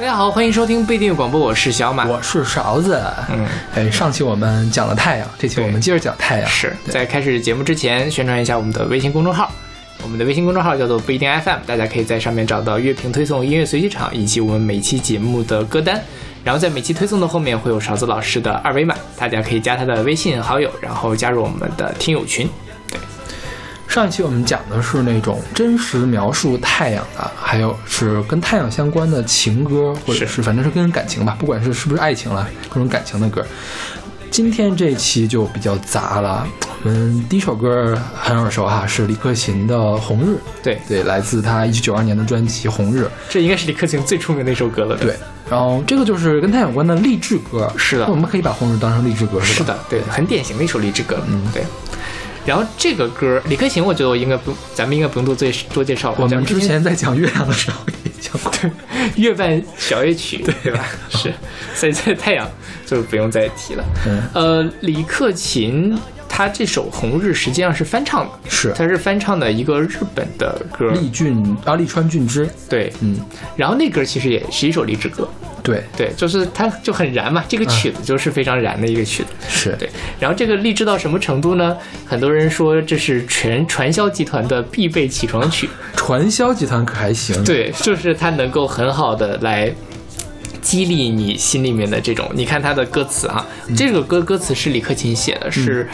大家好，欢迎收听不一定广播，我是小马，我是勺子。嗯，哎，上期我们讲了太阳，这期我们接着讲太阳。是在开始节目之前，宣传一下我们的微信公众号。我们的微信公众号叫做不一定 FM，大家可以在上面找到乐评推送、音乐随机场以及我们每期节目的歌单。然后在每期推送的后面会有勺子老师的二维码，大家可以加他的微信好友，然后加入我们的听友群。上一期我们讲的是那种真实描述太阳的，还有是跟太阳相关的情歌，或者是反正是跟感情吧，不管是是不是爱情了，各种感情的歌。今天这期就比较杂了，我们第一首歌很耳熟哈，是李克勤的《红日》。对对，来自他一九九二年的专辑《红日》，这应该是李克勤最出名的一首歌了。对，然后这个就是跟太阳有关的励志歌。是的，我们可以把《红日》当成励志歌，是的，对，很典型的一首励志歌。嗯，对。然后这个歌，李克勤，我觉得我应该不，咱们应该不用多介多介绍。我们之前在讲月亮的时候也讲过《月半小夜曲》，对吧？是，所以在太阳就不用再提了。嗯，呃，李克勤他这首《红日》实际上是翻唱的，是，他是翻唱的一个日本的歌，利俊啊，利川俊之，对，嗯，然后那歌其实也是一首励志歌。对对，就是它就很燃嘛，这个曲子就是非常燃的一个曲子，是对。然后这个励志到什么程度呢？很多人说这是全传销集团的必备起床曲。传销集团可还行？对，就是它能够很好的来激励你心里面的这种。你看它的歌词啊，这个歌歌词是李克勤写的，是。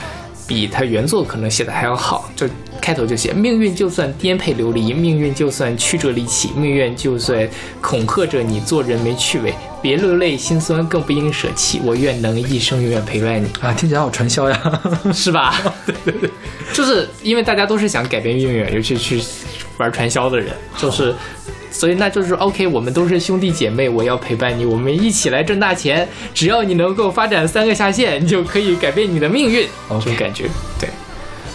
比他原作可能写的还要好，就开头就写：命运就算颠沛流离，命运就算曲折离奇，命运就算恐吓着你做人没趣味，别流泪心酸，更不应舍弃。我愿能一生永远陪伴你啊！听起来好传销呀，是吧？对对对，就是因为大家都是想改变命运，尤其去玩传销的人，就是。所以那就是 OK，我们都是兄弟姐妹，我要陪伴你，我们一起来挣大钱。只要你能够发展三个下线，你就可以改变你的命运。这种感觉，对。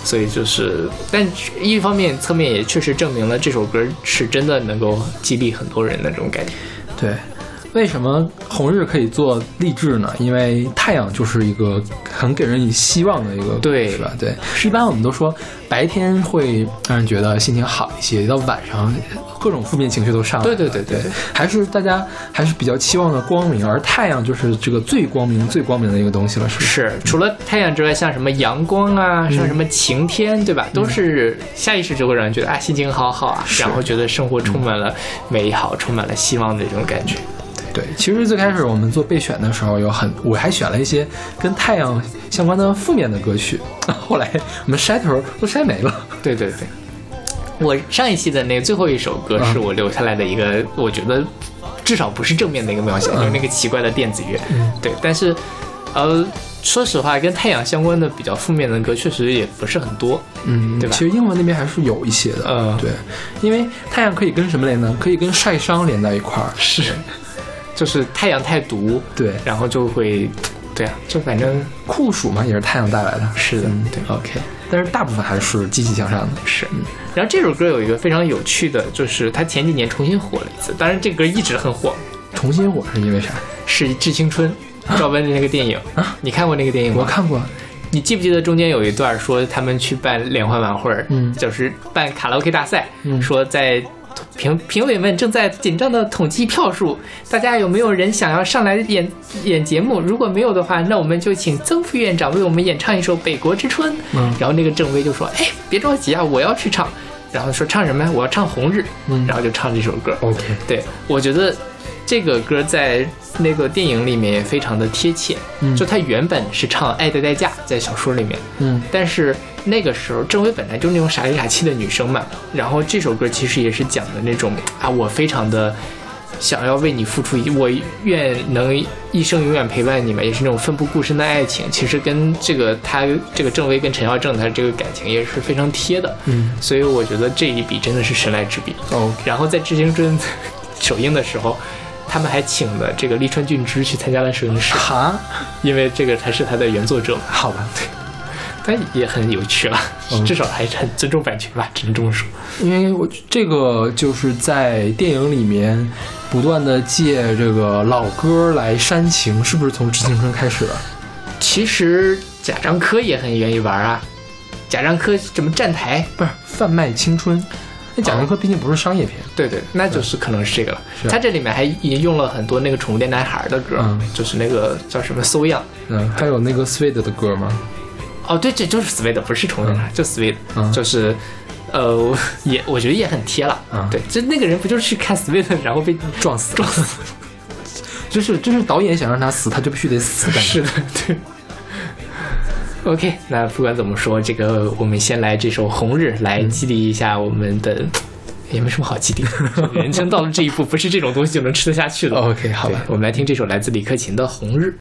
所以就是，但一方面侧面也确实证明了这首歌是真的能够激励很多人的这种感觉。对。为什么红日可以做励志呢？因为太阳就是一个很给人以希望的一个，对，是吧？对，一般我们都说白天会让人觉得心情好一些，到晚上各种负面情绪都上来。对对对对，还是大家还是比较期望的光明，而太阳就是这个最光明、最光明的一个东西了，是是。除了太阳之外，像什么阳光啊，像什么晴天，对吧？都是下意识就会让人觉得啊，心情好好啊，然后觉得生活充满了美好，充满了希望的这种感觉。对，其实最开始我们做备选的时候，有很我还选了一些跟太阳相关的负面的歌曲，后来我们筛头都筛没了。对对对，我上一期的那最后一首歌是我留下来的一个，我觉得至少不是正面的一个描写，就是那个奇怪的电子乐。对，但是呃，说实话，跟太阳相关的比较负面的歌确实也不是很多。嗯，对吧？其实英文那边还是有一些的。嗯，对，因为太阳可以跟什么连呢？可以跟晒伤连在一块儿。是。就是太阳太毒，对，然后就会，对啊，就反正酷暑嘛，也是太阳带来的，是的，对，OK。但是大部分还是积极向上的，是。然后这首歌有一个非常有趣的，就是它前几年重新火了一次，当然这歌一直很火。重新火是因为啥？是《致青春》，赵薇的那个电影啊，你看过那个电影吗？我看过。你记不记得中间有一段说他们去办联欢晚会，嗯，就是办卡拉 OK 大赛，嗯，说在。评评委们正在紧张的统计票数，大家有没有人想要上来演演节目？如果没有的话，那我们就请曾副院长为我们演唱一首《北国之春》。嗯，然后那个郑薇就说：“哎，别着急啊，我要去唱。”然后说唱什么呀？我要唱《红日》。嗯，然后就唱这首歌。OK，对我觉得这个歌在那个电影里面也非常的贴切。嗯，就他原本是唱《爱的代价》在小说里面。嗯，但是。那个时候，郑薇本来就是那种傻里傻气的女生嘛。然后这首歌其实也是讲的那种啊，我非常的想要为你付出，我愿能一生永远陪伴你嘛，也是那种奋不顾身的爱情。其实跟这个他这个郑薇跟陈孝正他这个感情也是非常贴的。嗯，所以我觉得这一笔真的是神来之笔。哦，然后在《致青春》首映的时候，他们还请了这个利川俊之去参加了摄影师。哈，因为这个才是他的原作者。好吧。但也很有趣了，至少还是很尊重版权吧，只能这么说。因为我这个就是在电影里面不断的借这个老歌来煽情，是不是从《致青春》开始的？其实贾樟柯也很愿意玩啊，贾樟柯什么站台不是贩卖青春，那贾樟柯毕竟不是商业片，对对，那就是可能是这个了。他这里面还引用了很多那个宠物店男孩的歌，就是那个叫什么 So Young，嗯，还有那个 Sweet 的歌吗？哦，对，这就是 Sweet，不是宠物店男孩，就 Sweet，、就是。呃，也我觉得也很贴了，啊、对，就那个人不就是去看 Sweet，然后被撞死，撞死，就是就是导演想让他死，他就必须得死，是的，对。ok 那不管怎么说这个我们先来这首红日来激励一下我们的也没什么好激励的 人生到了这一步不是这种东西就能吃得下去的。Ok 好吧。我们来听这首来自李克勤的红日。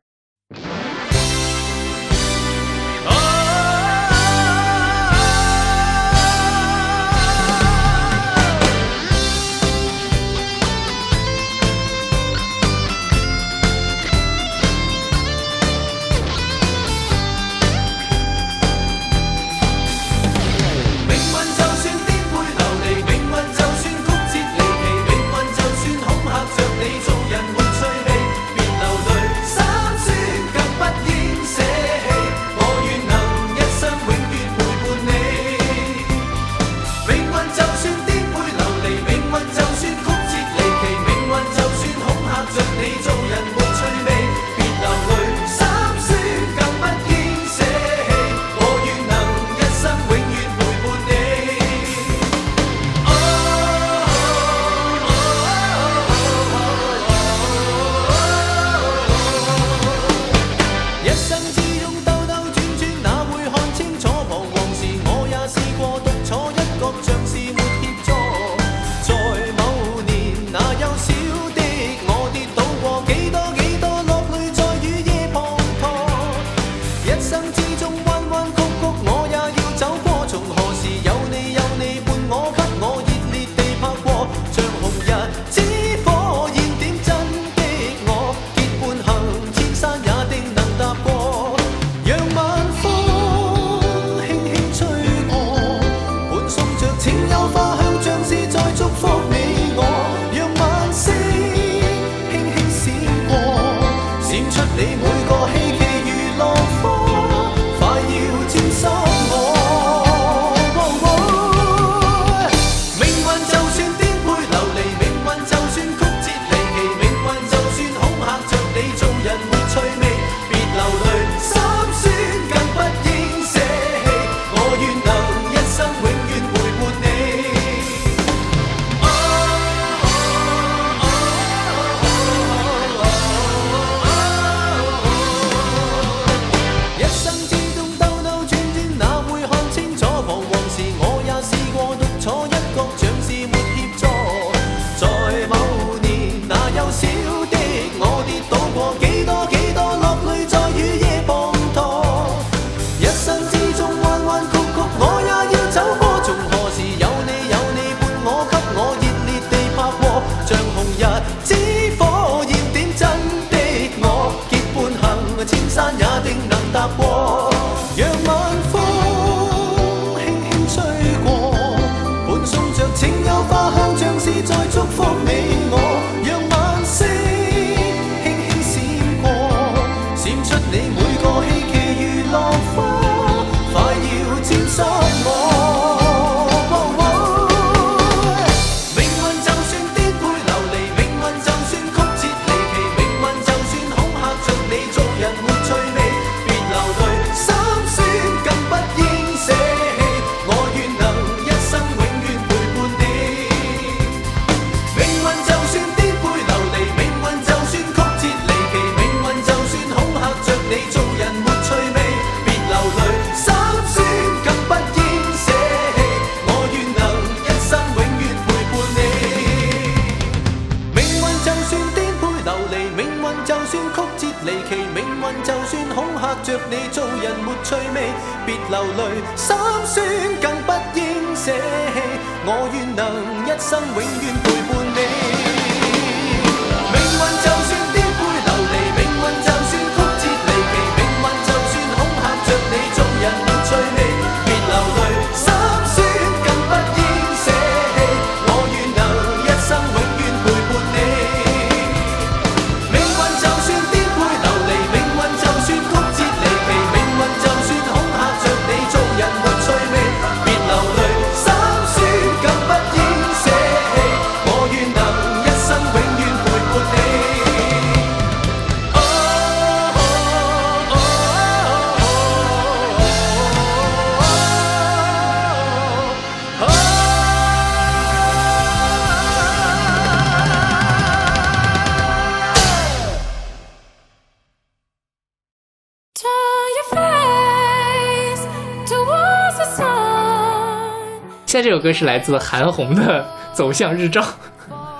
这首歌是来自韩红的《走向日照》。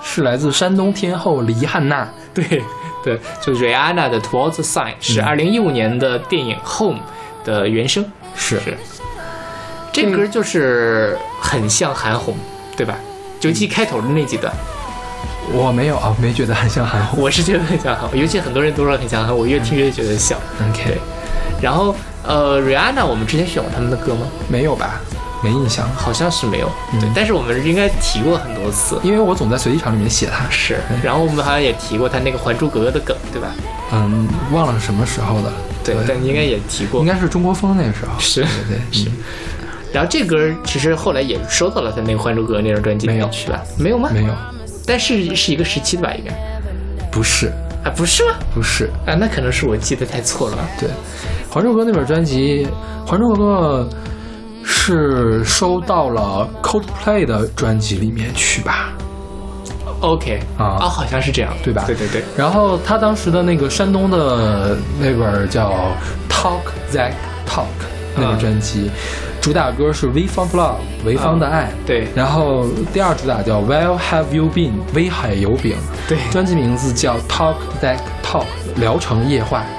是来自山东天后黎汉娜。对对，就 Rihanna 的《Towards the Sign》是二零一五年的电影《Home》的原声。是是，这歌就是很像韩红，对吧？尤其开头的那几段，我没有啊，没觉得很像韩红。我是觉得很像韩红，尤其很多人都说很像韩红，我越听越觉得像。OK，然后呃，Rihanna 我们之前选过他们的歌吗？没有吧？没印象，好像是没有。对，但是我们应该提过很多次。因为我总在随机场里面写他。是，然后我们好像也提过他那个《还珠格格》的梗，对吧？嗯，忘了是什么时候的。对，但应该也提过应。该是中国风那个时候。是对对是。然后这歌其实后来也收到了他那个《还珠格格》那张专辑里面去吧？没有吗？没有，但是是一个时期的吧？应该不是，啊，不是吗？不是。啊，那可能是我记得太错了。对，《还珠格格》那本专辑，《还珠格格》是收到了 Coldplay 的专辑里面去吧？OK 啊哦，好像是这样，对吧对对对。然后他当时的那个山东的那本叫《Talk That Talk》那本专辑，主打歌是《We Found Love》潍坊的爱。对然后第二主打叫《Where Have You Been》威海油饼。对专辑名字叫《Talk That Talk》聊城夜话。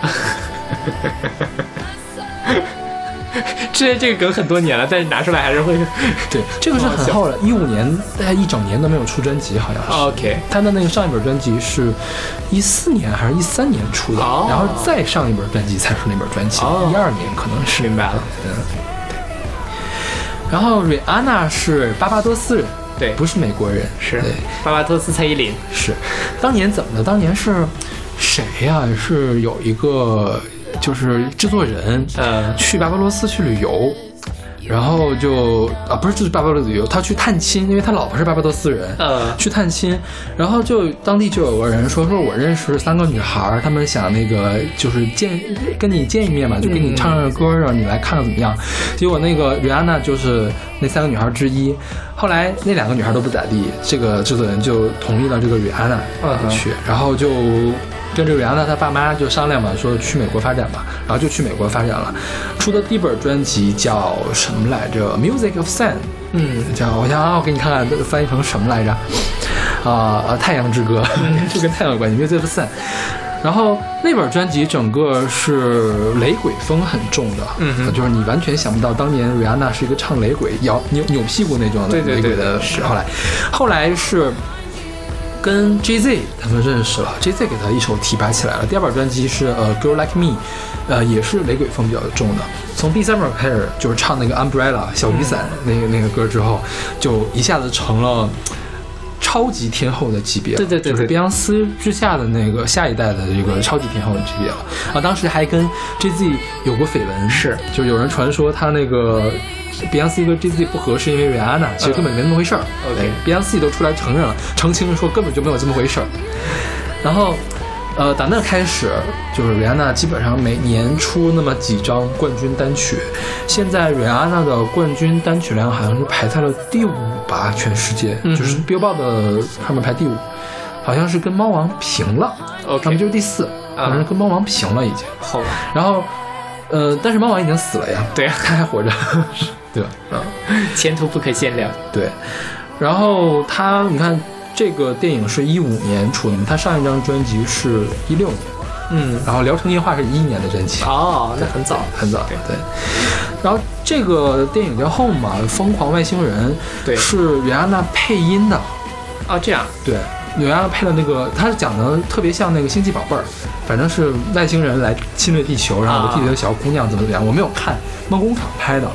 这这个梗很多年了，但是拿出来还是会。对，这个是很后了，一五年大概一整年都没有出专辑，好像是。OK 他的那个上一本专辑是一四年还是一三年出的，哦然后再上一本专辑才出那本专辑，哦一二年可能是。明白了。嗯然后瑞安娜是巴巴多斯人，对不是美国人，是对，巴巴多斯蔡依林。是。当年怎么的？当年是谁呀、是有一个就是制作人，呃去巴巴罗斯去旅游。然后就啊，不是就是巴巴罗斯旅游，他去探亲，因为他老婆是巴巴罗斯人，嗯去探亲，然后就当地就有个人说说我认识三个女孩儿，她们想那个就是见跟你见一面嘛，就给你唱唱歌，让你来看看怎么样。结果那个瑞安娜就是那三个女孩之一，后来那两个女孩都不咋地，这个制作人就同意了这个瑞安娜去，然后就。跟这个瑞安娜她爸妈就商量嘛，说去美国发展吧，然后就去美国发展了。出的第一本专辑叫什么来着？《Music of Sun》，嗯，叫我想啊，我给你看看翻译成什么来着？啊、呃，太阳之歌，就跟太阳有关系，Music of Sun。然后那本专辑整个是雷鬼风很重的，嗯哼就是你完全想不到当年瑞安娜是一个唱雷鬼、摇扭扭屁股那种的对对对雷鬼的。是后来，后来是跟 J Z 他们认识了，J Z 给他一手提拔起来了。第二本专辑是呃 Girl Like Me，呃也是雷鬼风比较重的。从第三本开始就是唱那个 Umbrella 小雨伞、那个那个歌之后，就一下子成了。超级天后的级别了，对对对就是碧昂斯之下的那个下一代的这个超级天后的级别了啊！当时还跟 J Z 有过绯闻，是就有人传说他那个碧昂斯跟 J Z 不合是因为 Rihanna，，其实根本没那么回事儿。嗯 OK 碧昂斯都出来承认了，澄清说根本就没有这么回事儿。然后，呃，打那开始，就是 Rihanna 基本上每年出那么几张冠军单曲。现在 Rihanna 的冠军单曲量好像是排在了第五吧，全世界、嗯就是 Billboard 的上面排第五，好像是跟猫王平了 OK 他们就是第四，啊好像是跟猫王平了已经。好吧。然后，呃，但是猫王已经死了呀，对啊他还活着，对吧？嗯。前途不可限量。对，然后他你看这个电影是一五年出的，他上一张专辑是一六年，嗯，然后《聊城夜话》是一一年的专辑，哦，那很早。很早对对。然后这个电影叫《Home》嘛，《疯狂外星人》对是袁安娜配音的，哦，这样。对。袁安娜配的那个，他是讲的特别像那个星际宝贝儿，反正是外星人来侵略地球，然后有地里的小姑娘怎么怎么样。我没有看，梦工厂拍的，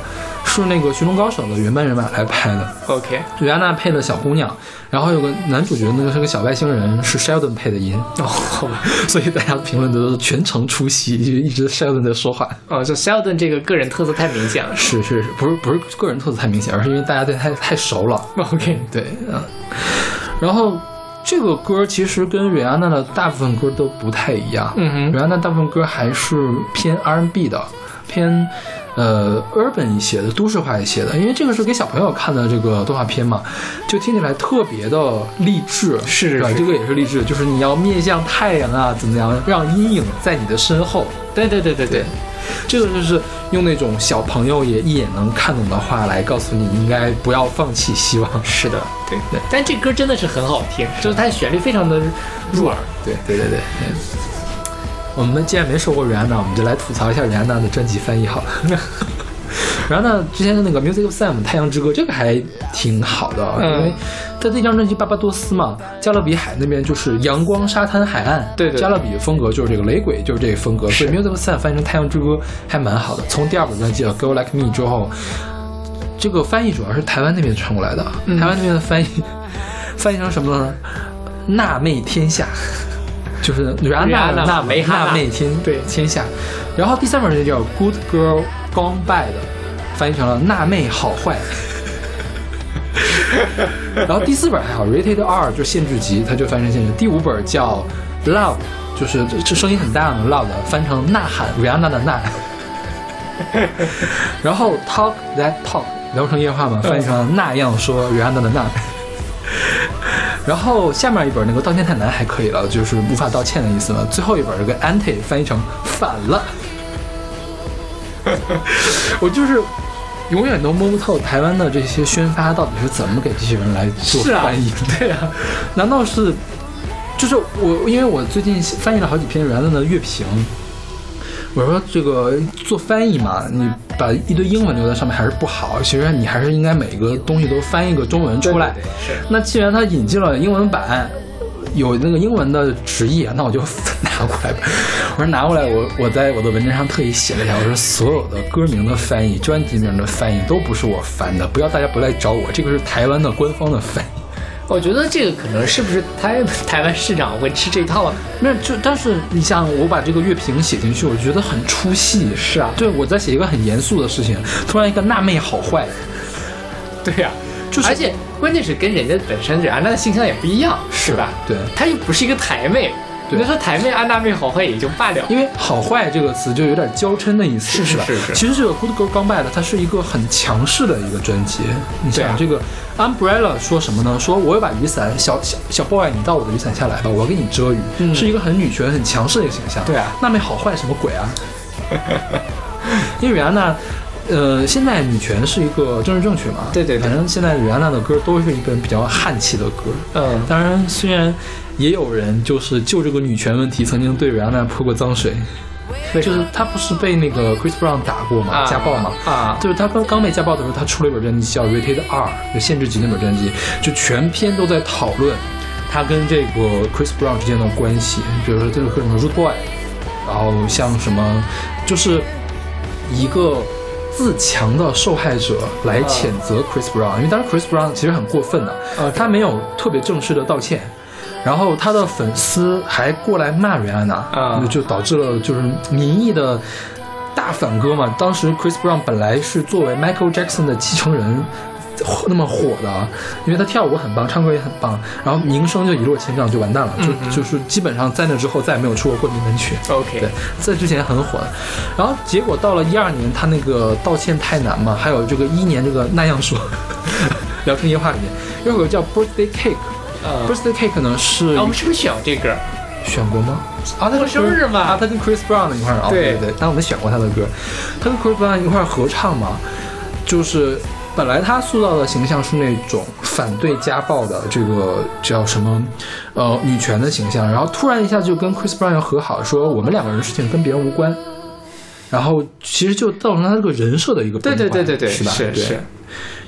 是那个《寻龙高手》的原班人马来拍的。OK。瑞安娜配的小姑娘，然后有个男主角，那个是个小外星人，是 Sheldon 配的音，哦，好吧。所以大家评论的都是全程出席，就一直 Sheldon 在说话。哦，就 Sheldon 这个个人特色太明显了。是是是，不是不是个人特色太明显，而是因为大家对他太太熟了。OK。对，嗯。然后这个歌其实跟瑞安娜的大部分歌都不太一样。嗯哼瑞安娜大部分歌还是偏 R&B 的，偏呃 urban 一些的，都市化一些的。因为这个是给小朋友看的这个动画片嘛，就听起来特别的励志。是？是是这个也是励志，就是你要面向太阳啊，怎么样，让阴影在你的身后。对对对对对。这个就是用那种小朋友也一眼能看懂的话来告诉你，应该不要放弃希望。是的，对对但这歌真的是很好听，就是它的旋律非常的入耳。对对对对。我们既然没说过瑞安娜，我们就来吐槽一下瑞安娜的专辑翻译好了。然后呢，之前的那个《Music of Sam》《太阳之歌》这个还挺好的，嗯因为它这张专辑《巴巴多斯》嘛，加勒比海那边就是阳光、沙滩、海岸，对对加勒比风格就是这个雷鬼，就是这个风格，所以《Music of Sam》翻译成《太阳之歌》还蛮好的。从第二本专辑《Go Like Me》之后，这个翻译主要是台湾那边传过来的，嗯台湾那边的翻译 翻译成什么呢？娜妹天下。就是瑞安娜妹天对天下，然后第三本就叫《Good Girl Gone Bad》，翻译成了“娜妹好坏 ”。然后第四本还好，《Rated R》就是限制级，它就翻成限制。第五本叫《Love》，就是这这声音很大的 Love，翻成呐喊，瑞安娜的呐。然后 Talk That Talk，聊成夜话嘛，翻译成那样说，瑞安娜的那。然后下面一本那个道歉太难还可以了，就是无法道歉的意思嘛。最后一本这个 anti 翻译成反了，我就是永远都摸不透台湾的这些宣发到底是怎么给这些人来做翻译的。对啊，难道是就是我？因为我最近翻译了好几篇原来的乐评。我说这个做翻译嘛，你把一堆英文留在上面还是不好。其实你还是应该每个东西都翻译个中文出来。对对对是那既然他引进了英文版，有那个英文的直译，那我就拿过来吧。我说拿过来，我我在我的文章上特意写了一下，我说所有的歌名的翻译、专辑名的翻译都不是我翻的，不要大家不来找我，这个是台湾的官方的翻译。我觉得这个可能是不是台 台湾市长会吃这套啊？没有，就但是你像我把这个乐评写进去，我觉得很出戏。是啊对，我在写一个很严肃的事情，突然一个辣妹好坏，对呀、就是而且关键是跟人家本身人家的形象也不一样，是吧？对她又不是一个台妹，对你说台妹安娜妹好坏也就罢了，因为好坏这个词就有点娇嗔的意思，吧？是是是是其实这个 Good Girl Gone Bad 它是一个很强势的一个专辑。你想这个 Umbrella 说什么呢？说我有把雨伞，小小小 boy，你到我的雨伞下来吧，我要给你遮雨，嗯是一个很女权、很强势的一个形象。对啊那妹好坏什么鬼啊？因为瑞安娜。呃，现在女权是一个政治正确嘛？对对对反正现在瑞安娜的歌都是一本比较汉气的歌。嗯，当然，虽然也有人就是就这个女权问题，曾经对瑞安娜泼过脏水，就是她不是被那个 Chris Brown 打过嘛，啊家暴嘛。啊，就是她刚刚被家暴的时候，她出了一本专辑叫《Rated R》，就限制级那本专辑，就全篇都在讨论她跟这个 Chris Brown 之间的关系，比如说这个什么 Root Boy，然后像什么，就是一个自强的受害者来谴责 Chris Brown，因为当时 Chris Brown 其实很过分的，OK 他没有特别正式的道歉。然后他的粉丝还过来骂瑞安娜，啊就导致了就是民意的大反戈嘛。当时 Chris Brown 本来是作为 Michael Jackson 的继承人那么火的，因为他跳舞很棒，唱歌也很棒，然后名声就一落千丈，就完蛋了，就、嗯就是基本上在那之后再也没有出过过名门曲。OK 对，在之前很火的，然后结果到了一二年，他那个道歉太难嘛，还有这个一年这个那样说，聊天夜话里面又有首歌叫 Birthday Cake。呃，Birthday Cake 呢是啊，我们是不是选过这歌？选过吗？啊，他过生日嘛啊，他跟 Chris Brown 一块儿啊，对对对，但我们选过他的歌，他跟 Chris Brown 一块儿合唱嘛，就是本来他塑造的形象是那种反对家暴的这个叫什么呃女权的形象，然后突然一下就跟 Chris Brown 要和好，说我们两个人事情跟别人无关。然后其实就造成他这个人设的一个对对对对对，是吧？对是是，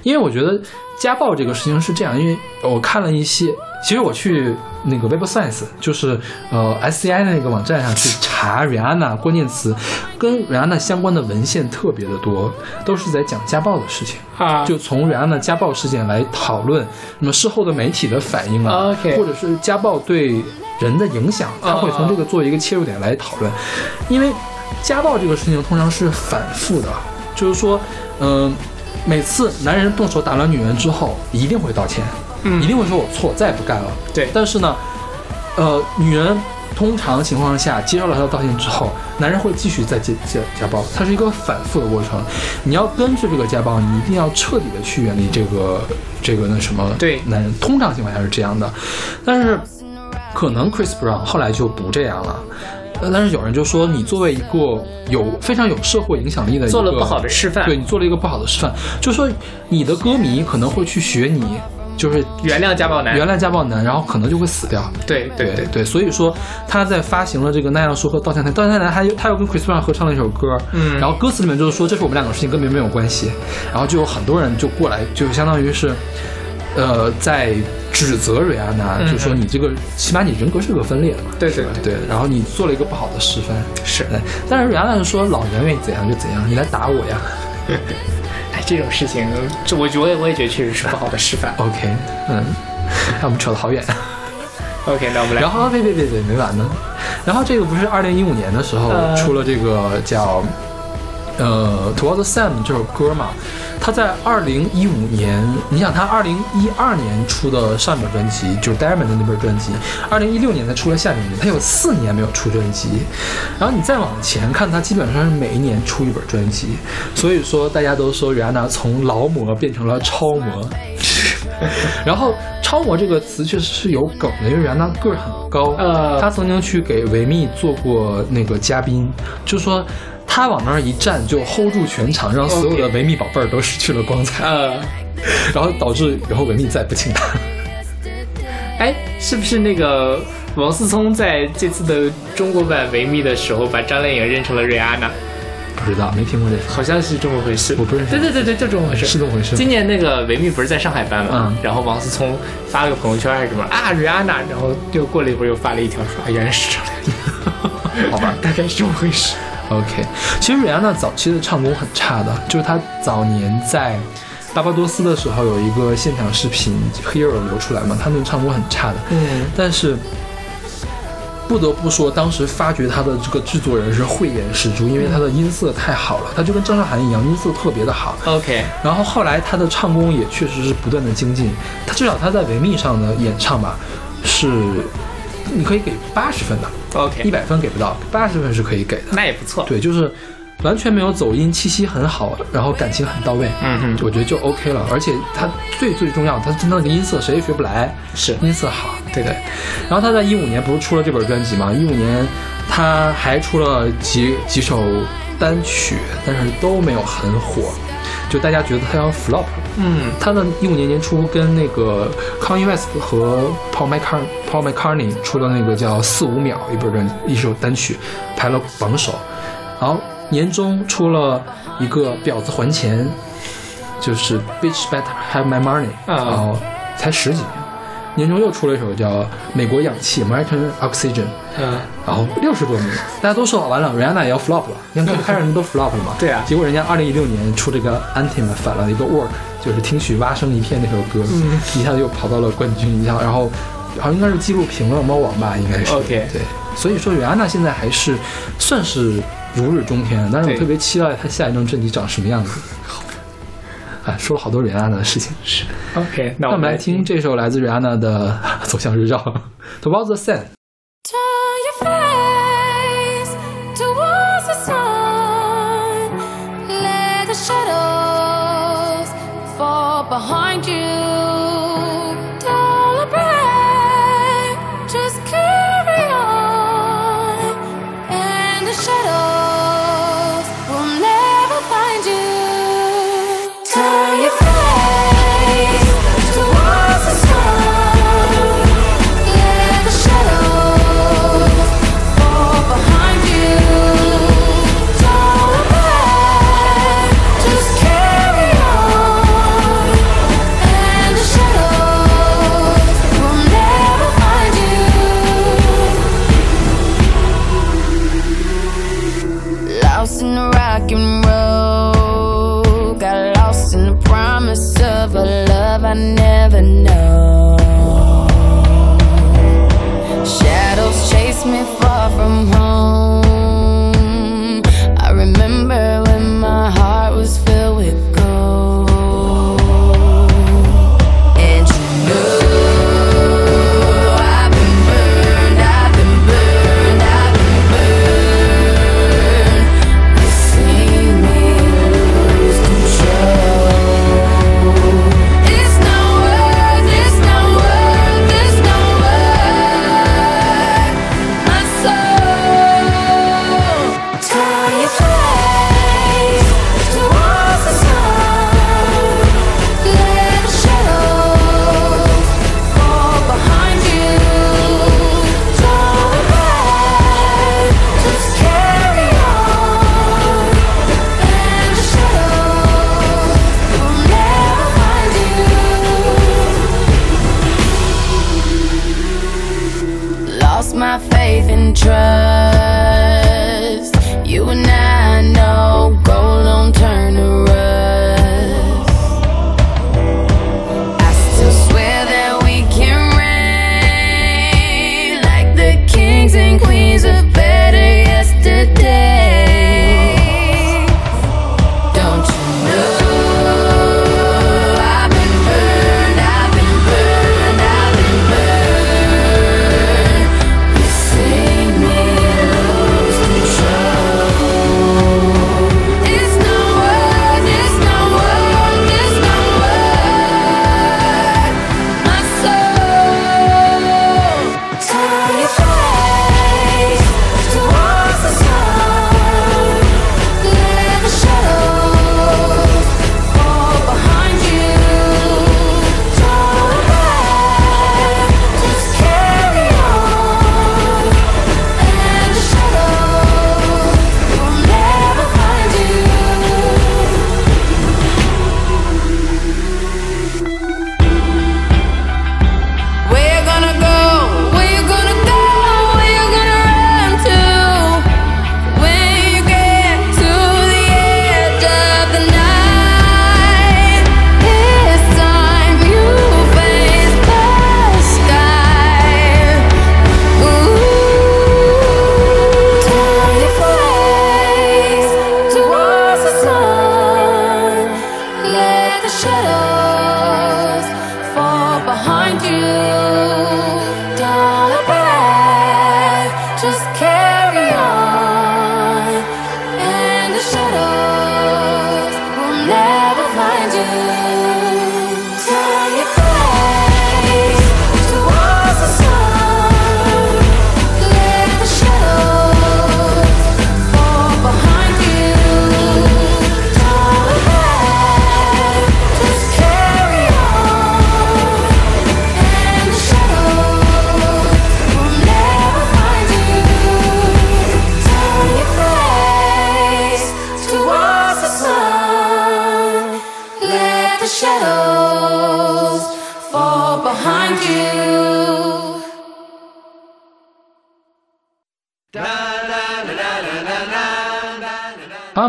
因为我觉得家暴这个事情是这样，因为我看了一些，其实我去那个 Web Science，就是呃 SCI 的那个网站上去查 Rihanna 关键词，跟 Rihanna 相关的文献特别的多，都是在讲家暴的事情。啊，就从 Rihanna 家暴事件来讨论，那么事后的媒体的反应啊或者是家暴对人的影响，他会从这个做一个切入点来讨论，因为家暴这个事情通常是反复的，就是说，嗯、每次男人动手打了女人之后，一定会道歉，嗯一定会说我错，再也不干了。对但是呢，呃，女人通常情况下接受了他的道歉之后，男人会继续再家家家暴，它是一个反复的过程。你要根治这个家暴，你一定要彻底的去远离这个这个那什么对男人。通常情况下是这样的，但是可能 Chris Brown 后来就不这样了。呃但是有人就说你作为一个有非常有社会影响力的一个，做了不好的示范对你做了一个不好的示范，就说你的歌迷可能会去学你，就是原谅家暴男，原谅家暴男，然后可能就会死掉。对对对，对对，所以说他在发行了这个那样说和道歉台，道歉台他又他又跟 Chris Brown 合唱了一首歌，嗯然后歌词里面就是说这是我们两个事情，跟别人没有关系，然后就有很多人就过来，就相当于是，呃，在指责瑞安娜，嗯就说你这个起码你人格是个分裂的嘛，对对对。对，然后你做了一个不好的示范，是。但是瑞安娜就说老娘愿意怎样就怎样，你来打我呀。哎，这种事情，这我觉得我也觉得确实是不好的示范。OK，嗯，那我们扯得好远。OK，那我们来。然后别别别别没完呢，然后这个不是二零一五年的时候呃。出了这个叫呃《Towards Sam》这首歌嘛，他在二零一五年，你想他二零一二年出的上一本专辑就是 Diamond 的那本专辑，二零一六年才出了下一本，他有四年没有出专辑，然后你再往前看，他基本上是每一年出一本专辑，所以说大家都说 Rihanna 从劳模变成了超模。然后“超模”这个词确实是有梗的，因为瑞安娜个儿很高，呃她曾经去给维密做过那个嘉宾，就说她往那儿一站就 hold 住全场，让所有的维密宝贝儿都失去了光彩，呃，然后导致以后维密再也不请他。哎，是不是那个王思聪在这次的中国版维密的时候，把张靓颖认成了瑞安娜？不知道，没听过这事，好像是这么回事。我不认识对对对对，就这么回事。是这么回事今年那个维密不是在上海办嘛，嗯然后王思聪发了个朋友圈还是什么啊，瑞安娜，然后又过了一会儿又发了一条说，啊，原来是张靓颖。好吧大概是这么回事。OK，其实瑞安娜早期的唱功很差的，就是她早年在巴巴多斯的时候有一个现场视频《Hero》流出来嘛，她那个唱功很差的。嗯，但是不得不说，当时发掘她的这个制作人是慧眼识珠，因为她的音色太好了，她就跟张韶涵一样，音色特别的好。OK，然后后来她的唱功也确实是不断的精进，她至少她在维密上的演唱吧，是你可以给八十分的，OK，一百分给不到，八十分是可以给的。那也不错。对，就是完全没有走音，气息很好，然后感情很到位。嗯哼我觉得就 OK 了。而且他最最重要，他那个音色谁也学不来，是音色好。对对。然后他在一五年不是出了这本专辑吗？一五年他还出了几几首单曲，但是都没有很火，就大家觉得他要 flop。嗯他的一五年年初跟那个 Kanye West 和 Paul McCartney Paul McCartney 出了那个叫《四五秒》一本专一首单曲，排了榜首。然后年中出了一个《婊子还钱》，就是 Bitch Better Have My Money，嗯然后才十几名。年终又出了一首叫《美国氧气》American Oxygen，嗯，然后六十多名，大家都说完了，Rihanna 也要 flop 了，你看开始人都 flop 了嘛。对啊。结果人家二零一六年出这个 Anthem 反了一个 Work，就是听取蛙声一片那首歌，嗯。一下就跑到了冠军，一下，然后好像应该是记录评论猫王吧，应该是。OK 对，所以说 Rihanna 现在还是算是如日中天，但是我特别期待她下一张专辑长什么样子。哎，说了好多瑞安娜的事情，是。OK，那我们来听这首来自瑞安娜的《走向日照》。Toward the s a n d。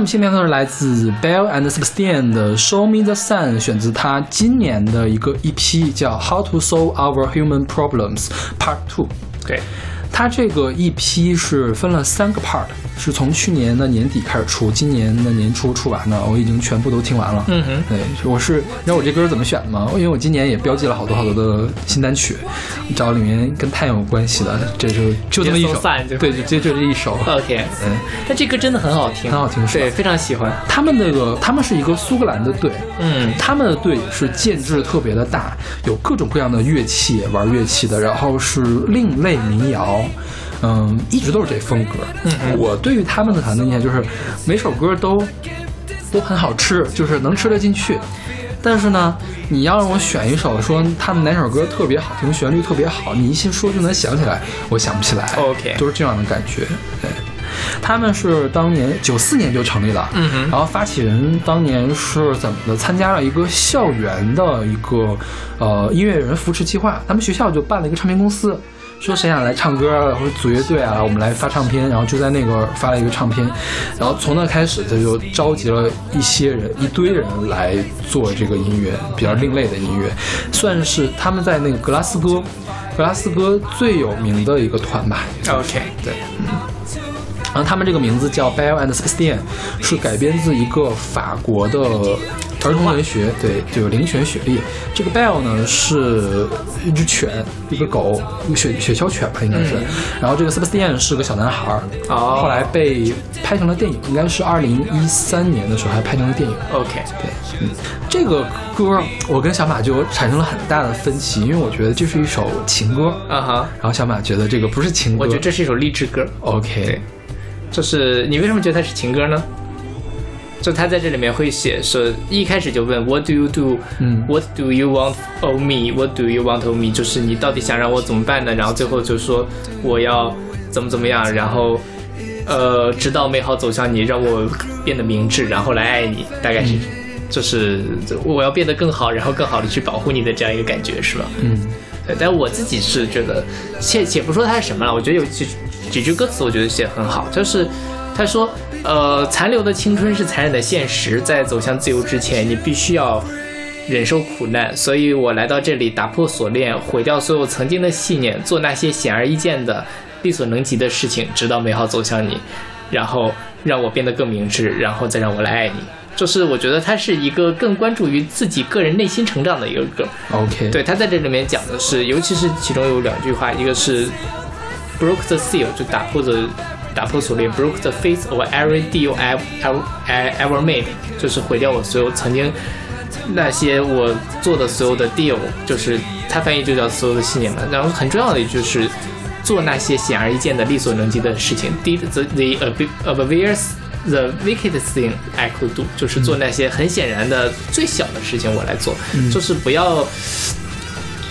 们现在呢是来自 Bell and Sebastian 的《Show Me the Sun》，选自他今年的一个 EP，叫《How to Solve Our Human Problems Part Two》。对， 它这个一批是分了三个 part，是从去年的年底开始出，今年的年初出完的，我已经全部都听完了。嗯哼，对，我是你知道我这歌怎么选的吗？因为我今年也标记了好多好多的新单曲，找里面跟太阳有关系的，这就就这么一首。对，就就就这一首。OK，嗯，但这歌真的很好听，很好听是对，非常喜欢。他们那个他们是一个苏格兰的队，嗯。他们的队是建制特别的大，有各种各样的乐器，玩乐器的，然后是另类民谣，嗯，一直都是这风格。嗯嗯我对于他们的团的印象就是每首歌都都很好吃，就是能吃得进去。但是呢，你要让我选一首，说他们哪首歌特别好听，旋律特别好，你一心说就能想起来，我想不起来。OK 都是这样的感觉。对，他们是当年九四年就成立了，嗯哼然后发起人当年是怎么的？参加了一个校园的一个呃音乐人扶持计划，他们学校就办了一个唱片公司。说谁想来唱歌啊，或者组乐队啊，我们来发唱片，然后就在那个发了一个唱片，然后从那开始，他就召集了一些人，一堆人来做这个音乐，比较另类的音乐，算是他们在那个格拉斯哥，格拉斯哥最有名的一个团吧。OK，对，嗯。然后他们这个名字叫 Bell and Sebastian，是改编自一个法国的儿童文学，对，就有灵犬雪莉。这个 Bell 呢是一只犬，一个狗，一个雪雪橇犬吧，应该是。然后这个 Sebastian 是个小男孩儿，哦后来被拍成了电影，应该是二零一三年的时候还拍成了电影。OK，对，嗯，这个歌我跟小马就产生了很大的分歧，因为我觉得这是一首情歌，啊哈，然后小马觉得这个不是情歌。我觉得这是一首励志歌。OK，对就是你为什么觉得它是情歌呢？就他在这里面会写说，一开始就问 What do you do？嗯，What do you want of me？What do you want of me？就是你到底想让我怎么办呢？然后最后就说我要怎么怎么样，然后呃，直到美好走向你，让我变得明智，然后来爱你，大概是。就是我要变得更好，然后更好的去保护你的这样一个感觉，是吧？嗯，对，但我自己是觉得，且且不说它是什么了，我觉得有几几句歌词，我觉得写得很好，就是他说，呃，残留的青春是残忍的现实，在走向自由之前，你必须要忍受苦难，所以我来到这里，打破锁链，毁掉所有曾经的信念，做那些显而易见的、力所能及的事情，直到美好走向你，然后让我变得更明智，然后再让我来爱你。就是我觉得它是一个更关注于自己个人内心成长的一个歌。OK，对，他在这里面讲的是，尤其是其中有两句话，一个是 broke the seal，就打破的打破锁链，broke the face of every deal I ever I ever made，就是毁掉我所有曾经那些我做的所有的 deal，就是它翻译就叫所有的信念嘛。然后很重要的一句是做那些显而易见的、力所能及的事情，did the the ob- obvious the wickedest thing I could do，就是做那些很显然的最小的事情我来做，就是不要。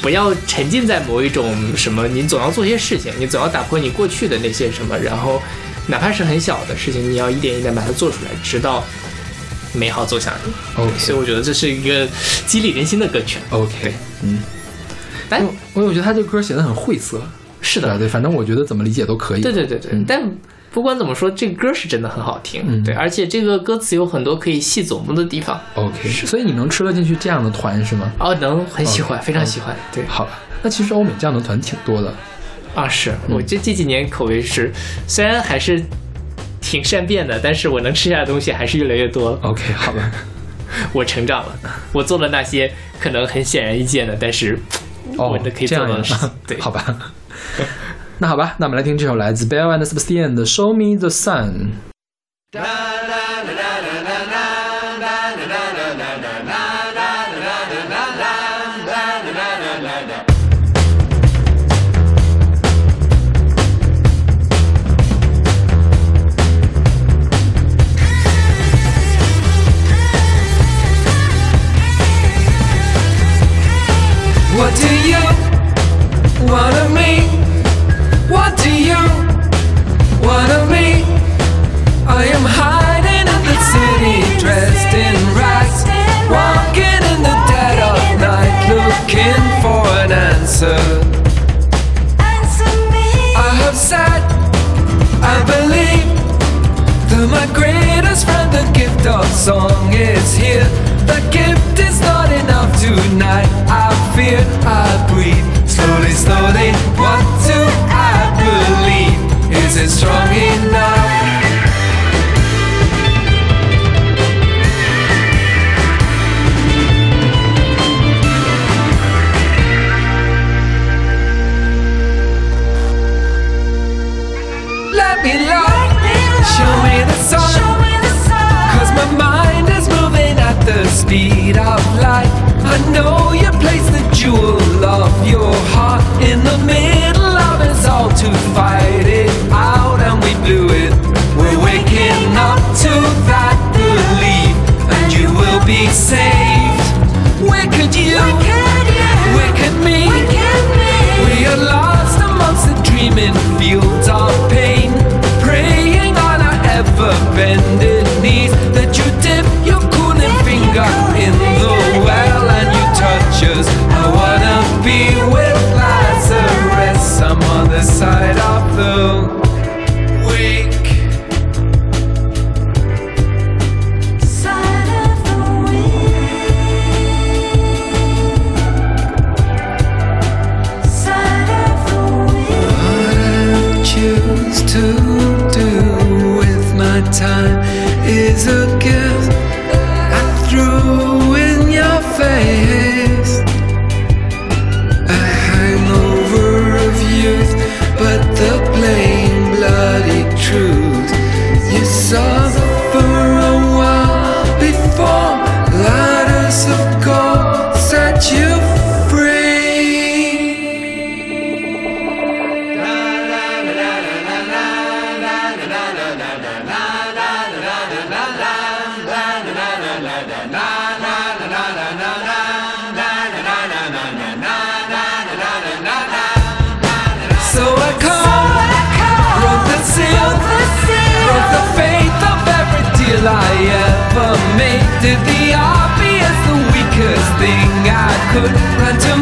不要沉浸在某一种什么，你总要做些事情，你总要打破你过去的那些什么，然后哪怕是很小的事情，你要一点一点把它做出来，直到美好走向你。OK 所以我觉得这是一个激励人心的歌曲。OK，嗯，但我我我觉得他这歌写的很晦涩，是的，对对，反正我觉得怎么理解都可以。对对对对，嗯。但不管怎么说，这个歌是真的很好听，嗯对，而且这个歌词有很多可以细琢磨的地方。OK，所以你能吃得进去这样的团是吗？哦，能很喜欢非常喜欢。对好吧，那其实欧美这样的团挺多的。啊，是嗯我这这几年口味是，虽然还是挺善变的，但是我能吃下的东西还是越来越多。OK，好吧，我成长了，我做了那些可能很显而易见的，但是哦我的可以做到的事情。对，好吧。那好吧，那我们来听这首来自 Bell and Sebastian 的《Show Me the Sun》。Did the obvious, the weakest thing I could run to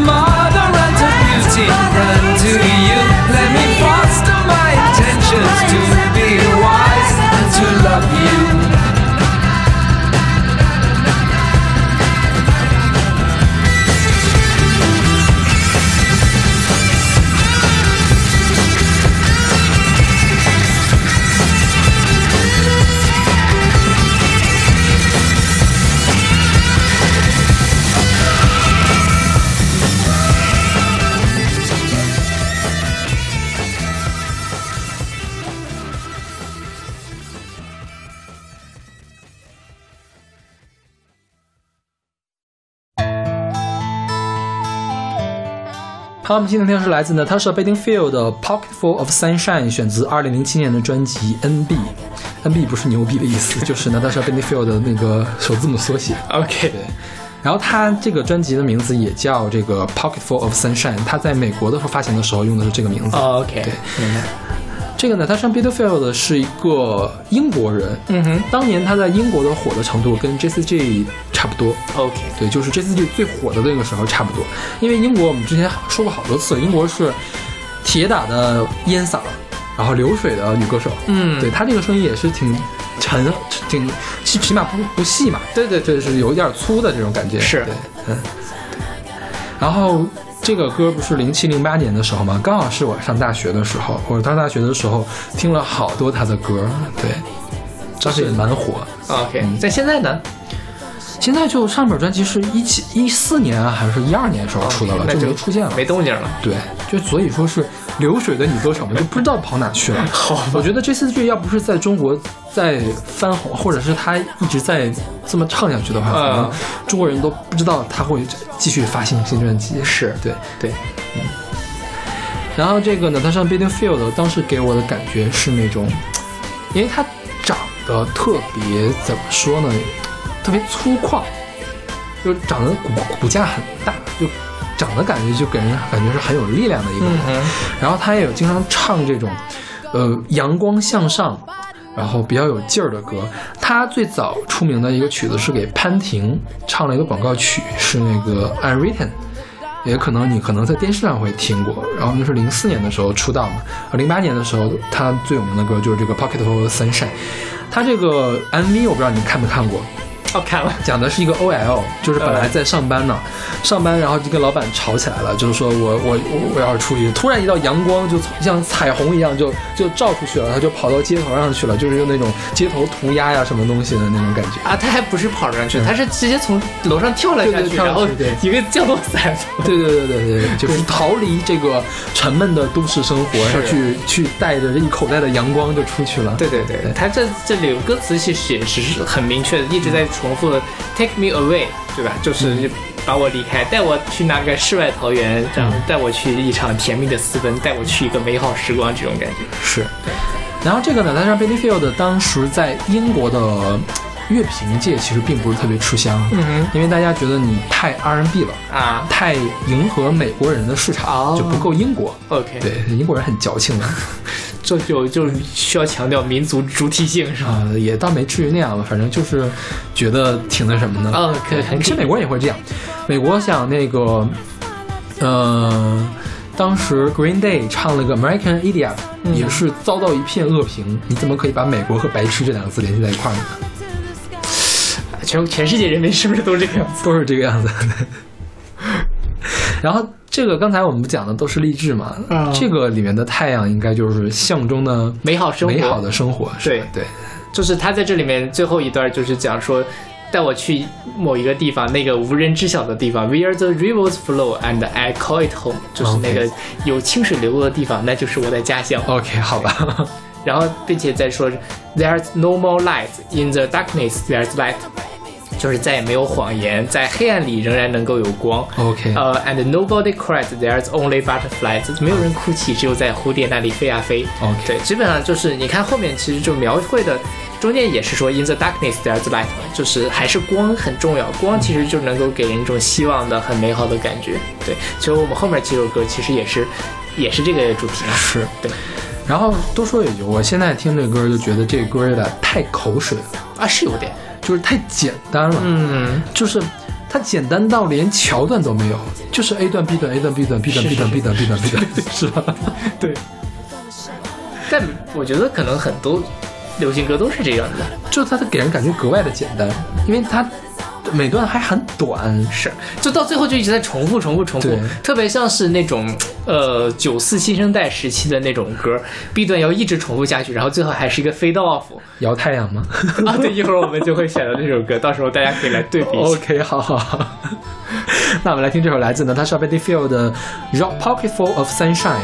我们今天听的是来自 Natasha Bedingfield 的《Pocketful of Sunshine》，选自2007年的专辑《NB》。NB 不是牛逼的意思，就是 Natasha Bedingfield 的那个首字母缩写。OK，然后他这个专辑的名字也叫这个《Pocketful of Sunshine》，他在美国的时候发行的时候用的是这个名字。哦 OK，对明白。这个 Natasha Bedingfield 是一个英国人，嗯哼当年他在英国的火的程度跟 J 差不多。，OK，对，就是 J 最火的那个时候差不多。因为英国我们之前说过好多次，英国是铁打的烟嗓，然后流水的女歌手。嗯对她这个声音也是挺沉，挺起起码不不细嘛。对对对，是有一点粗的这种感觉。是对，嗯。然后这个歌不是零七零八年的时候吗？刚好是我上大学的时候，我上大学的时候听了好多他的歌。对，当时也蛮火。OK，在现在呢？现在就上本专辑是一七一四年啊，还是一二年时候出的了，就没出现了。没动静了。对，就所以说是流水的你歌手们就不知道跑哪去了。好我觉得这次剧要不是在中国在翻红，或者是他一直在这么唱下去的话，可能嗯中国人都不知道他会继续发行新专辑。是对。对，嗯然后这个呢，她上 Bedingfield 当时给我的感觉是那种，因为她长得特别怎么说呢，特别粗犷，就长得骨骨架很大，就长得感觉就给人感觉是很有力量的一个人。嗯然后他也有经常唱这种，呃，阳光向上。然后比较有劲儿的歌，他最早出名的一个曲子是给潘婷唱了一个广告曲，是那个《Unwritten》，也可能你可能在电视上会听过。然后那是零四年的时候出道嘛，零八年的时候他最有名的歌就是这个《Pocket of Sunshine》。他这个 MV 我不知道你看没看过，哦，看了。讲的是一个 OL，就是本来在上班呢，上班然后就跟老板吵起来了，就是说我我我我要出去，突然一道阳光就从像彩虹一样就就照出去了，他就跑到街头上去了，就是用那种街头涂鸦呀什么东西的那种感觉。啊，他还不是跑上去，他是直接从楼上跳了下去，然后一个降落伞。对对对对对对，就是逃离这个沉闷的都市生活，然后去去带着这一口袋的阳光就出去了。对对对对，他这这里有歌词其实也是很明确的，一直在重复的 “take me away”，对吧？就是把我离开，带我去那个世外桃源，这样带我去一场甜蜜的私奔，带我去一个美好时光，这种感觉。是，然后这个呢，他让 Billy Field 当时在英国的乐评界其实并不是特别吃香，嗯因为大家觉得你太 R&B 了，啊。太迎合美国人的市场，哦就不够英国。，OK，，对，英国人很矫情的，就就就需要强调民族主体性，是吧？啊、也倒没至于那样吧，反正就是觉得挺那什么的。嗯可以很可以其实美国人也会这样，美国想那个，呃，当时 Green Day 唱了个 American Idiot，、也嗯是遭到一片恶评。你怎么可以把美国和白痴这两个字联系在一块儿呢？全全世界人民是不是都这个样子？都是这个样子。然后这个刚才我们讲的都是励志嘛，嗯这个里面的太阳应该就是象征的美好生活。美好的生活，是吧？对。就是他在这里面最后一段就是讲说，带我去某一个地方，那个无人知晓的地方，Where the rivers flow and I call it home，就是那个有清水流过的地方，那就是我的家乡。OK，好吧，然后并且再说，There's no more light in the darkness, there's light，就是再也没有谎言，在黑暗里仍然能够有光。OK 呃、a n d nobody cries, there's only butterflies，没有人哭泣，只有在蝴蝶那里飞啊飞。OK 对，基本上就是你看后面其实就描绘的，中间也是说 in the darkness there's light，就是还是光很重要，光其实就能够给人一种希望的很美好的感觉。对，其实我们后面几首歌其实也是也是这个主题嘛。是。对然后多说一句，我现在听这歌就觉得这歌有点太口水了，啊，是有点，就是太简单了。嗯，就是它简单到连桥段都没有，就是 A 段 B 段 A 段 B 段 B 段 B 段 B 段 B 段 B 段，是吧？对。但我觉得可能很多流行歌都是这样的，就是它的给人感觉格外的简单，因为它每段还很短，是，就到最后就一直在重复、重复、重复，特别像是那种呃九四新生代时期的那种歌，B 段要一直重复下去，然后最后还是一个 fade off 摇太阳吗啊。对，一会儿我们就会选到这首歌，到时候大家可以来对比一下。OK，好好好。那我们来听这首来自 Natasha Bedingfield 的《Rock Pocket Full of Sunshine》。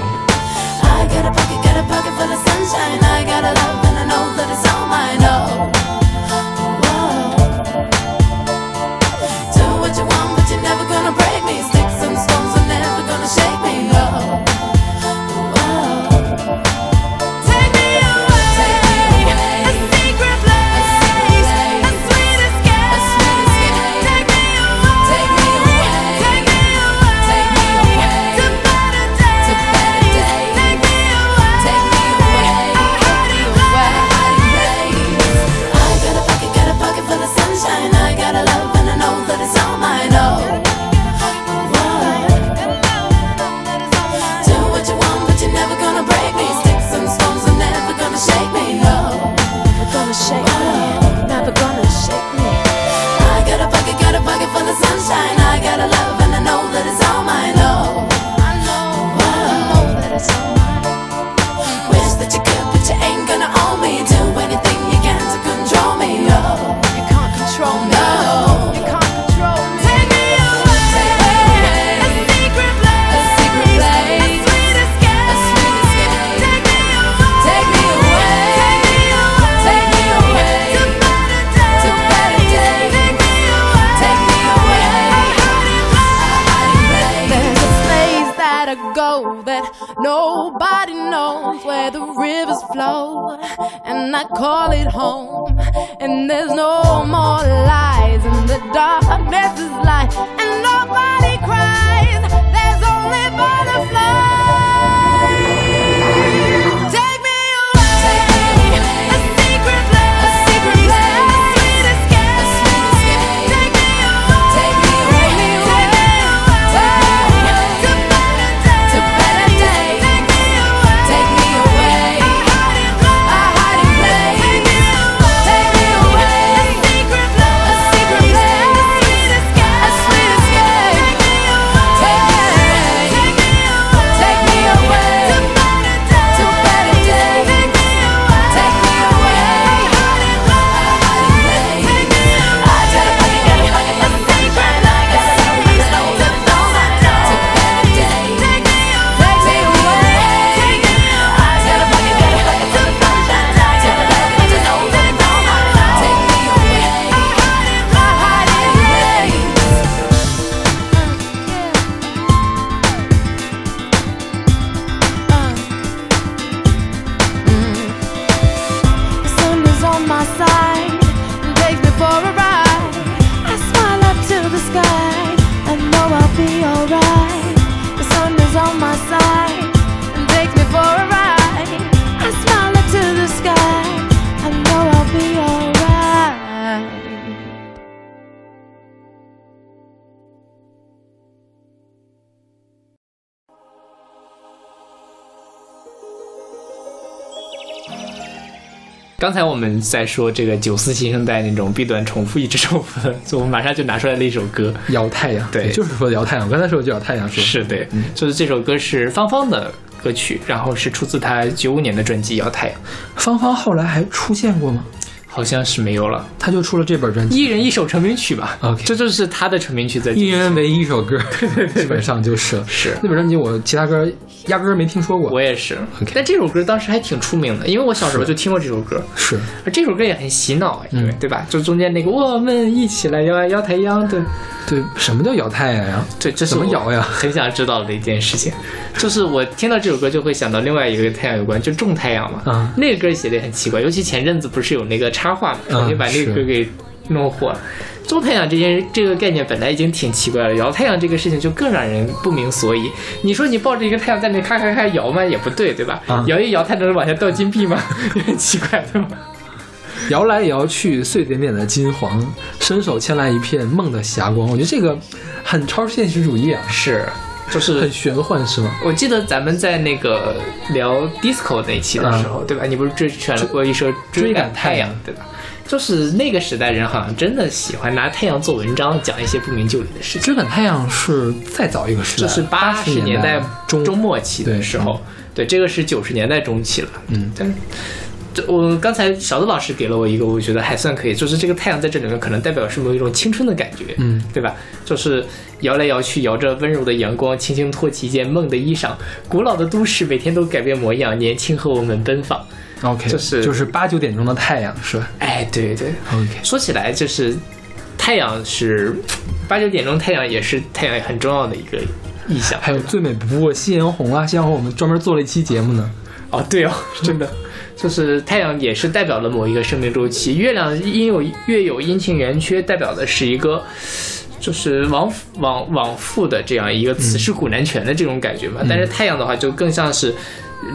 Call it home. 才我们在说这个九四新生代那种弊端重复一直重复的，所以我们马上就拿出来了一首歌，摇太阳，对就是说摇太阳。我刚才说就摇太阳，说是对，就是这首歌是芳芳的歌曲，然后是出自她九五年的专辑《摇太阳》，芳芳后来还出现过吗？好像是没有了，他就出了这本专辑，一人一首成名曲吧。OK 这就是他的成名曲在一人为一一首歌，基本上就是。是。那本专辑，我其他歌压根儿没听说过。我也是。OK 但这首歌当时还挺出名的，因为我小时候就听过这首歌，是。而这首歌也很洗脑嗯。对吧？就中间那个我们一起来摇呀摇太阳，对对，什么叫摇太阳？呀？对，这是我怎么摇呀？很想知道的一件事情，就是我听到这首歌就会想到另外一个跟太阳有关，就种太阳嘛。啊。那个歌写的也很奇怪，尤其前阵子不是有那个插画嘛，嗯重新把那个歌给弄火了。种太阳这件这个概念本来已经挺奇怪了，摇太阳这个事情就更让人不明所以。你说你抱着一个太阳在那咔咔咔摇吗？也不对，对吧？啊摇一摇，它能往下掉金币吗？也 很奇怪，对吧？摇来摇去，碎点点的金黄，伸手牵来一片梦的霞光。我觉得这个很超现实主义啊，是，就是很玄幻，是吗？我记得咱们在那个聊 disco 那期的时候，对吧？你不是追选了过一首《追赶阳太阳》，对吧？就是那个时代人好像真的喜欢拿太阳做文章，讲一些不明就里的事情。追赶太阳是再早一个时代，这是八十十年代中中末期的时候，对，这个是九十年代中期了。嗯，但这我刚才小杜老师给了我一个，我觉得还算可以，就是这个太阳在这里面可能代表是某一种青春的感觉，嗯，对吧？就是摇来摇去，摇着温柔的阳光，轻轻托起一件梦的衣裳。古老的都市每天都改变模样，年轻和我们奔放。OK，就是就是八九点钟的太阳，是吧哎，对对，？OK，说起来就是太阳是八九点钟，太阳也是太阳很重要的一个意象。还有最美不过夕阳红啊，夕阳红我们专门做了一期节目呢。哦，对哦，真的，就是太阳也是代表了某一个生命周期，月亮因有月有阴晴圆缺，代表的是一个就是往往往复的这样一个此事古难全的这种感觉嘛。但是太阳的话，就更像是。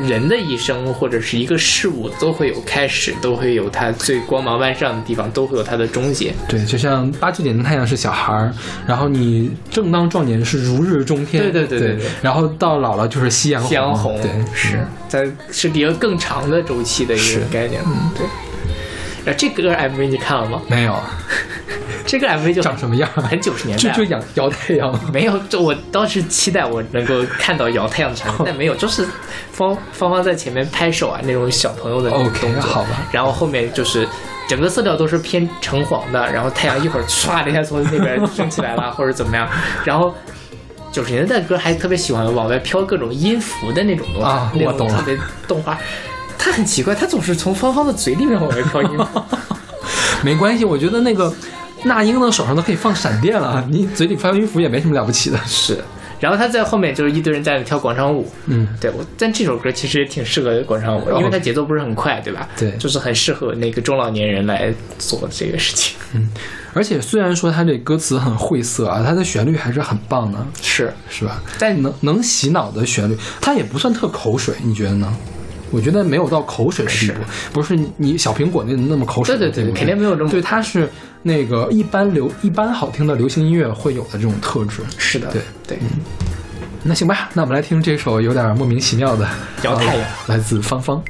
人的一生或者是一个事物都会有开始，都会有它最光芒万丈的地方，都会有它的终结。对，就像八九点的太阳是小孩儿，然后你正当壮年是如日中天，对对对对对然后到老了就是夕阳红夕阳红对，是在是一个更长的周期的一个概念。嗯，对。这歌 MV 你看了吗？没有 这个 MV 就长什么样？很九十年代，就就摇摇太阳，没有，就我当时期待我能够看到摇太阳的场景，但没有，就是芳芳芳在前面拍手啊，那种小朋友的那种 OK，动作好吧然后后面就是整个色调都是偏橙黄的，然后太阳一会儿唰的一下从那边升起来了，或者怎么样，然后。九十年代的歌还特别喜欢往外飘各种音符的那种东西，啊那种我懂了特别动画。它很奇怪，他总是从芳芳的嘴里面往外飘音符。没关系，我觉得那个那英的手上都可以放闪电了，你嘴里发音符也没什么了不起的。是，然后他在后面就是一堆人在那跳广场舞，嗯，对我，但这首歌其实也挺适合广场舞，因为它节奏不是很快，对吧？对就是很适合那个中老年人来做这个事情。嗯而且虽然说它这歌词很晦涩啊，它的旋律还是很棒的，是，是吧？但能能洗脑的旋律，它也不算特口水，你觉得呢？我觉得没有到口水的地步，不是你你小苹果那那么口水的地步，对对对肯定没有这么对，它是那个一般流一般好听的流行音乐会有的这种特质。是的，对。对，那行吧，那我们来听这首有点莫名其妙的摇太阳。呃 来自芳芳。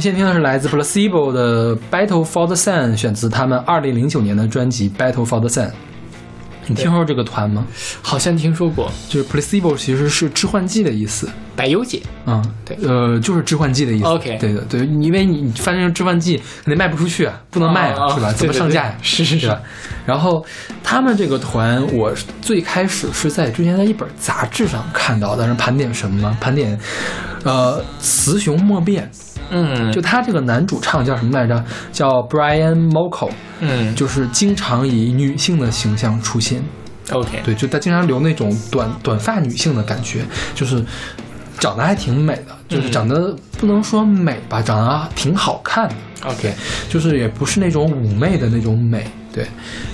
们现在听的是来自 Placebo 的《Battle for the Sun》，选自他们二零零九年的专辑《Battle for the Sun》。你听说过这个团吗？好像听说过就是 Placebo 其实是致幻剂的意思。百忧解，嗯，对呃，就是致幻剂的意思。OK 对的，对，因为你发现致幻剂肯定卖不出去啊，不能卖啊，是吧？怎么上架是是是？然后他们这个团，我最开始是在之前在一本杂志上看到的，是盘点什么呢？盘点，呃，雌雄莫辨。嗯，就他这个男主唱叫什么来着？叫 Brian Molko，嗯就是经常以女性的形象出现。，OK，对，就他经常留那种短短发女性的感觉，就是长得还挺美的，就是长得不能说美吧，长得挺好看的。OK 就是也不是那种妩媚的那种美。对，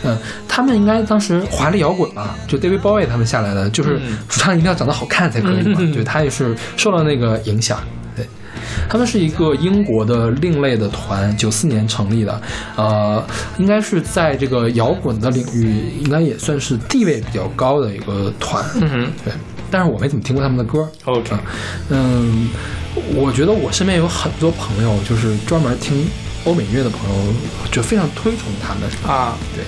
嗯，他们应该当时华丽摇滚嘛，就 David Bowie 他们下来的，就是嗯主唱一定要长得好看才可以嘛。嗯对他也是受到那个影响。对，他们是一个英国的另类的团，九四年成立的，呃，应该是在这个摇滚的领域，应该也算是地位比较高的一个团。嗯哼对，但是我没怎么听过他们的歌。，OK，嗯，我觉得我身边有很多朋友，就是专门听欧美音乐的朋友，就非常推崇他们。啊，对，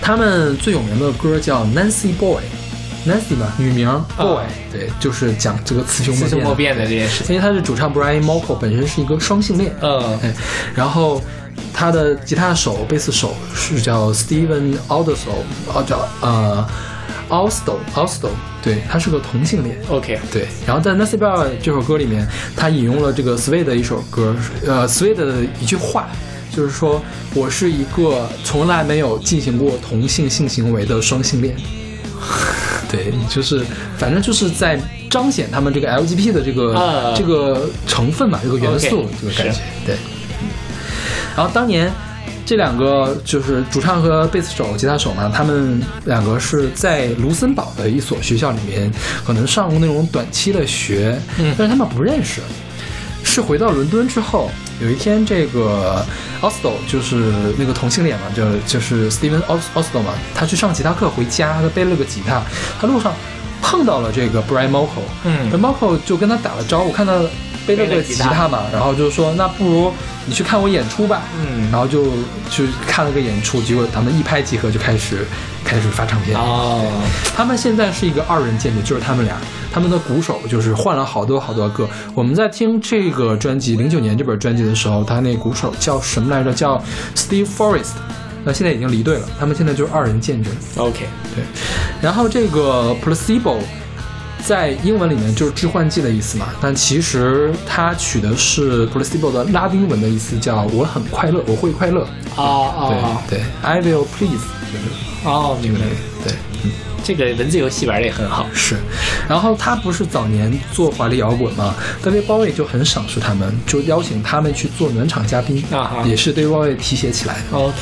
他们最有名的歌叫《Nancy Boy》，Nancy 嘛，女名 Boy，、对，就是讲这个雌雄莫辨的。雌雄莫辨的这件事情，因为他是主唱 Brian Molko 本身是一个双性恋，嗯哎，然后他的吉他手、贝斯手是叫 Steven Alderso，哦叫呃 Alsto Alsto，对他是个同性恋。，OK，对，然后在《Nancy Boy》这首歌里面，他引用了这个的一首歌，呃，Swede 的一句话，就是说我是一个从来没有进行过同性性行为的双性恋。对，就是反正就是在彰显他们这个 LGBT 的这个、啊这个成分嘛，这个元素这个感觉。对，嗯然后当年这两个就是主唱和贝斯手、吉他手嘛，他们两个是在卢森堡的一所学校里面，可能上过那种短期的学，嗯但是他们不认识。是回到伦敦之后，有一天这个 Osto 就是那个同性恋嘛，就就是 Steven 嘛，他去上吉他课回家，他背了个吉他，他路上碰到了这个 Brian Molko，嗯。那 Molko 就跟他打了招呼，看他背了个吉他嘛，然后就说那不如你去看我演出吧，嗯然后就去看了个演出，结果他们一拍即合，就开始开始发唱片。哦，他们现在是一个二人舰队，就是他们俩，他们的鼓手就是换了好多好多个。我们在听这个专辑零九年这本专辑的时候，他那鼓手叫什么来着？叫 Steve Forrest。那现在已经离队了，他们现在就是二人舰队。OK，对，然后这个 placebo 在英文里面就是致幻剂的意思嘛，但其实它取的是 placebo 的拉丁文的意思，叫我很快乐，我会快乐。哦哦对对，I will please，就是哦，明白了，对。这个文字游戏玩的也很好，是，然后他不是早年做华丽摇滚嘛？大卫鲍威就很赏识他们，就邀请他们去做暖场嘉宾，啊哈也是对鲍威提携起来的。OK，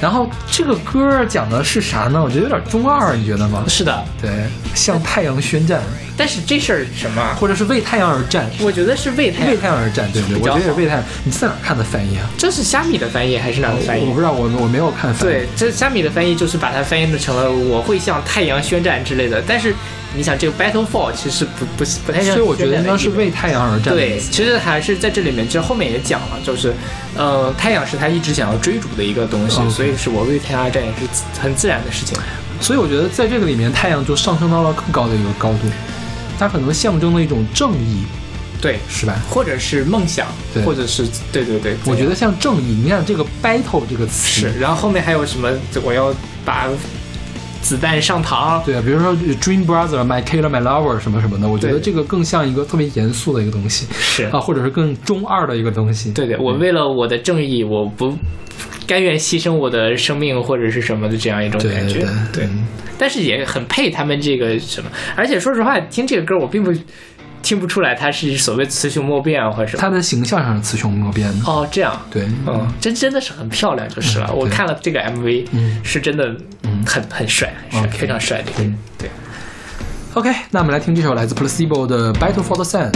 然后这个歌讲的是啥呢？我觉得有点中二，你觉得吗？是的，对，向太阳宣战，但是这事儿什么？或者是为太阳而战，我觉得是为太阳为太阳而战，对不对，我觉得也是为太阳。你在哪看的翻译啊？这是虾米的翻译还是哪儿的翻译我？不知道，我我没有看翻译。对，这虾米的翻译就是把它翻译成了“我会向太阳宣战”之类的。但是你想，这个 battle for 其实不不不太像，所以我觉得应该是为太阳而战。对，其实还是在这里面，其实后面也讲了，就是，呃，太阳是他一直想要追逐的一个东西所以是我为太阳而战也是很自然的事情。所以我觉得在这个里面，太阳就上升到了更高的一个高度，它可能象征了一种正义，对，是吧？或者是梦想，对或者是对对对，我觉得像正义，你看这个 battle 这个词，是。然后后面还有什么？我要把子弹上膛，对啊，比如说 Dream Brother、My Killer、My Lover 什么什么的，我觉得这个更像一个特别严肃的一个东西。是。啊，或者是更中二的一个东西。对对，我为了我的正义，我不甘愿牺牲我的生命或者是什么的这样一种感觉。对但是也很配他们这个什么。而且说实话，听这个歌我并不听不出来他是所谓雌雄莫辨啊或者什么。他的形象上是雌雄莫辨的。哦，这样，对，嗯，真真的是很漂亮就是了。我看了这个 MV，嗯是真的，很很帅，很帅，OK 非常帅的一个人。对，OK，那我们来听这首来自 Placebo 的《Battle for the Sun》。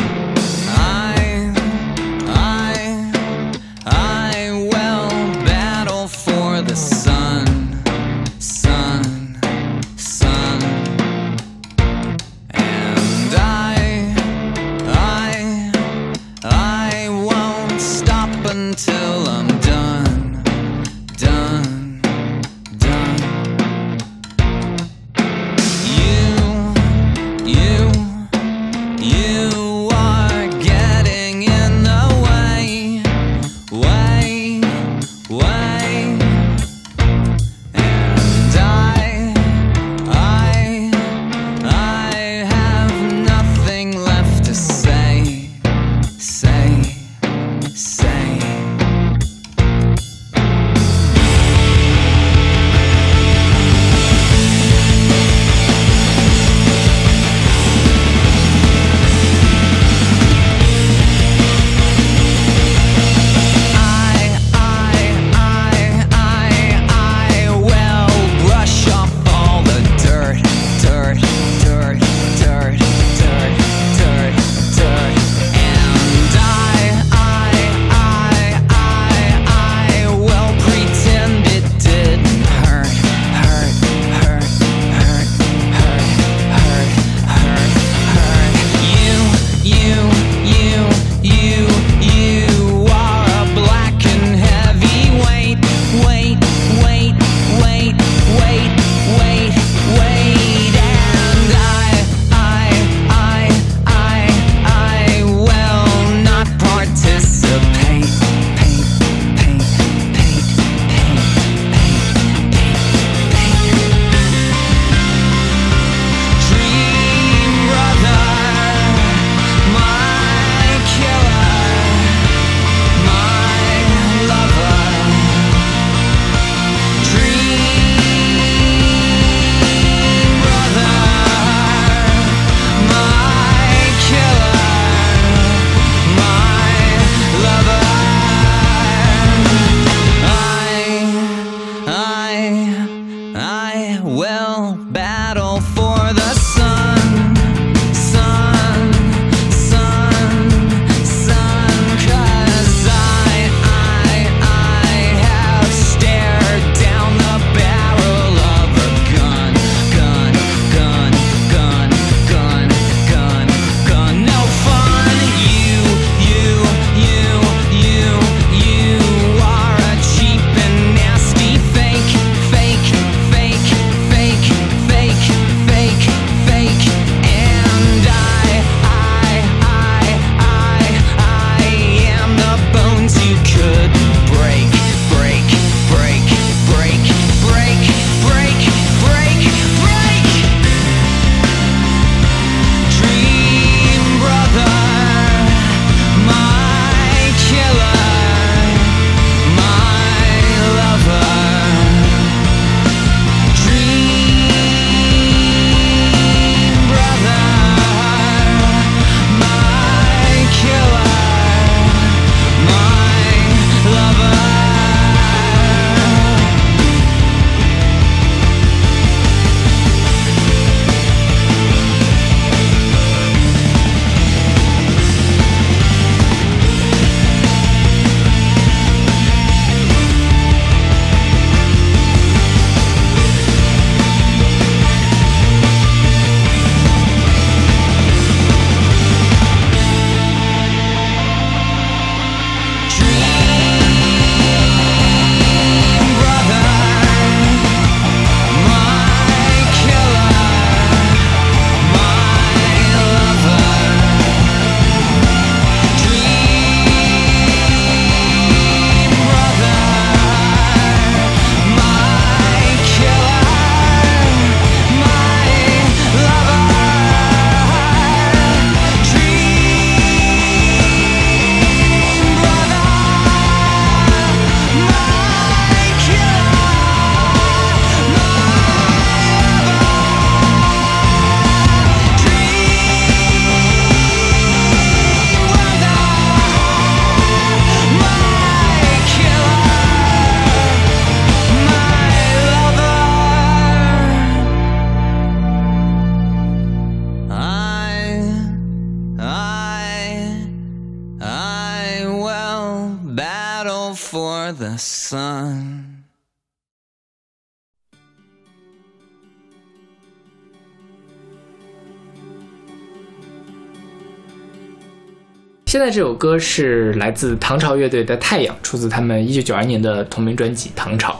现在这首歌是来自唐朝乐队的《太阳》，出自他们一九九二年的同名专辑《唐朝》，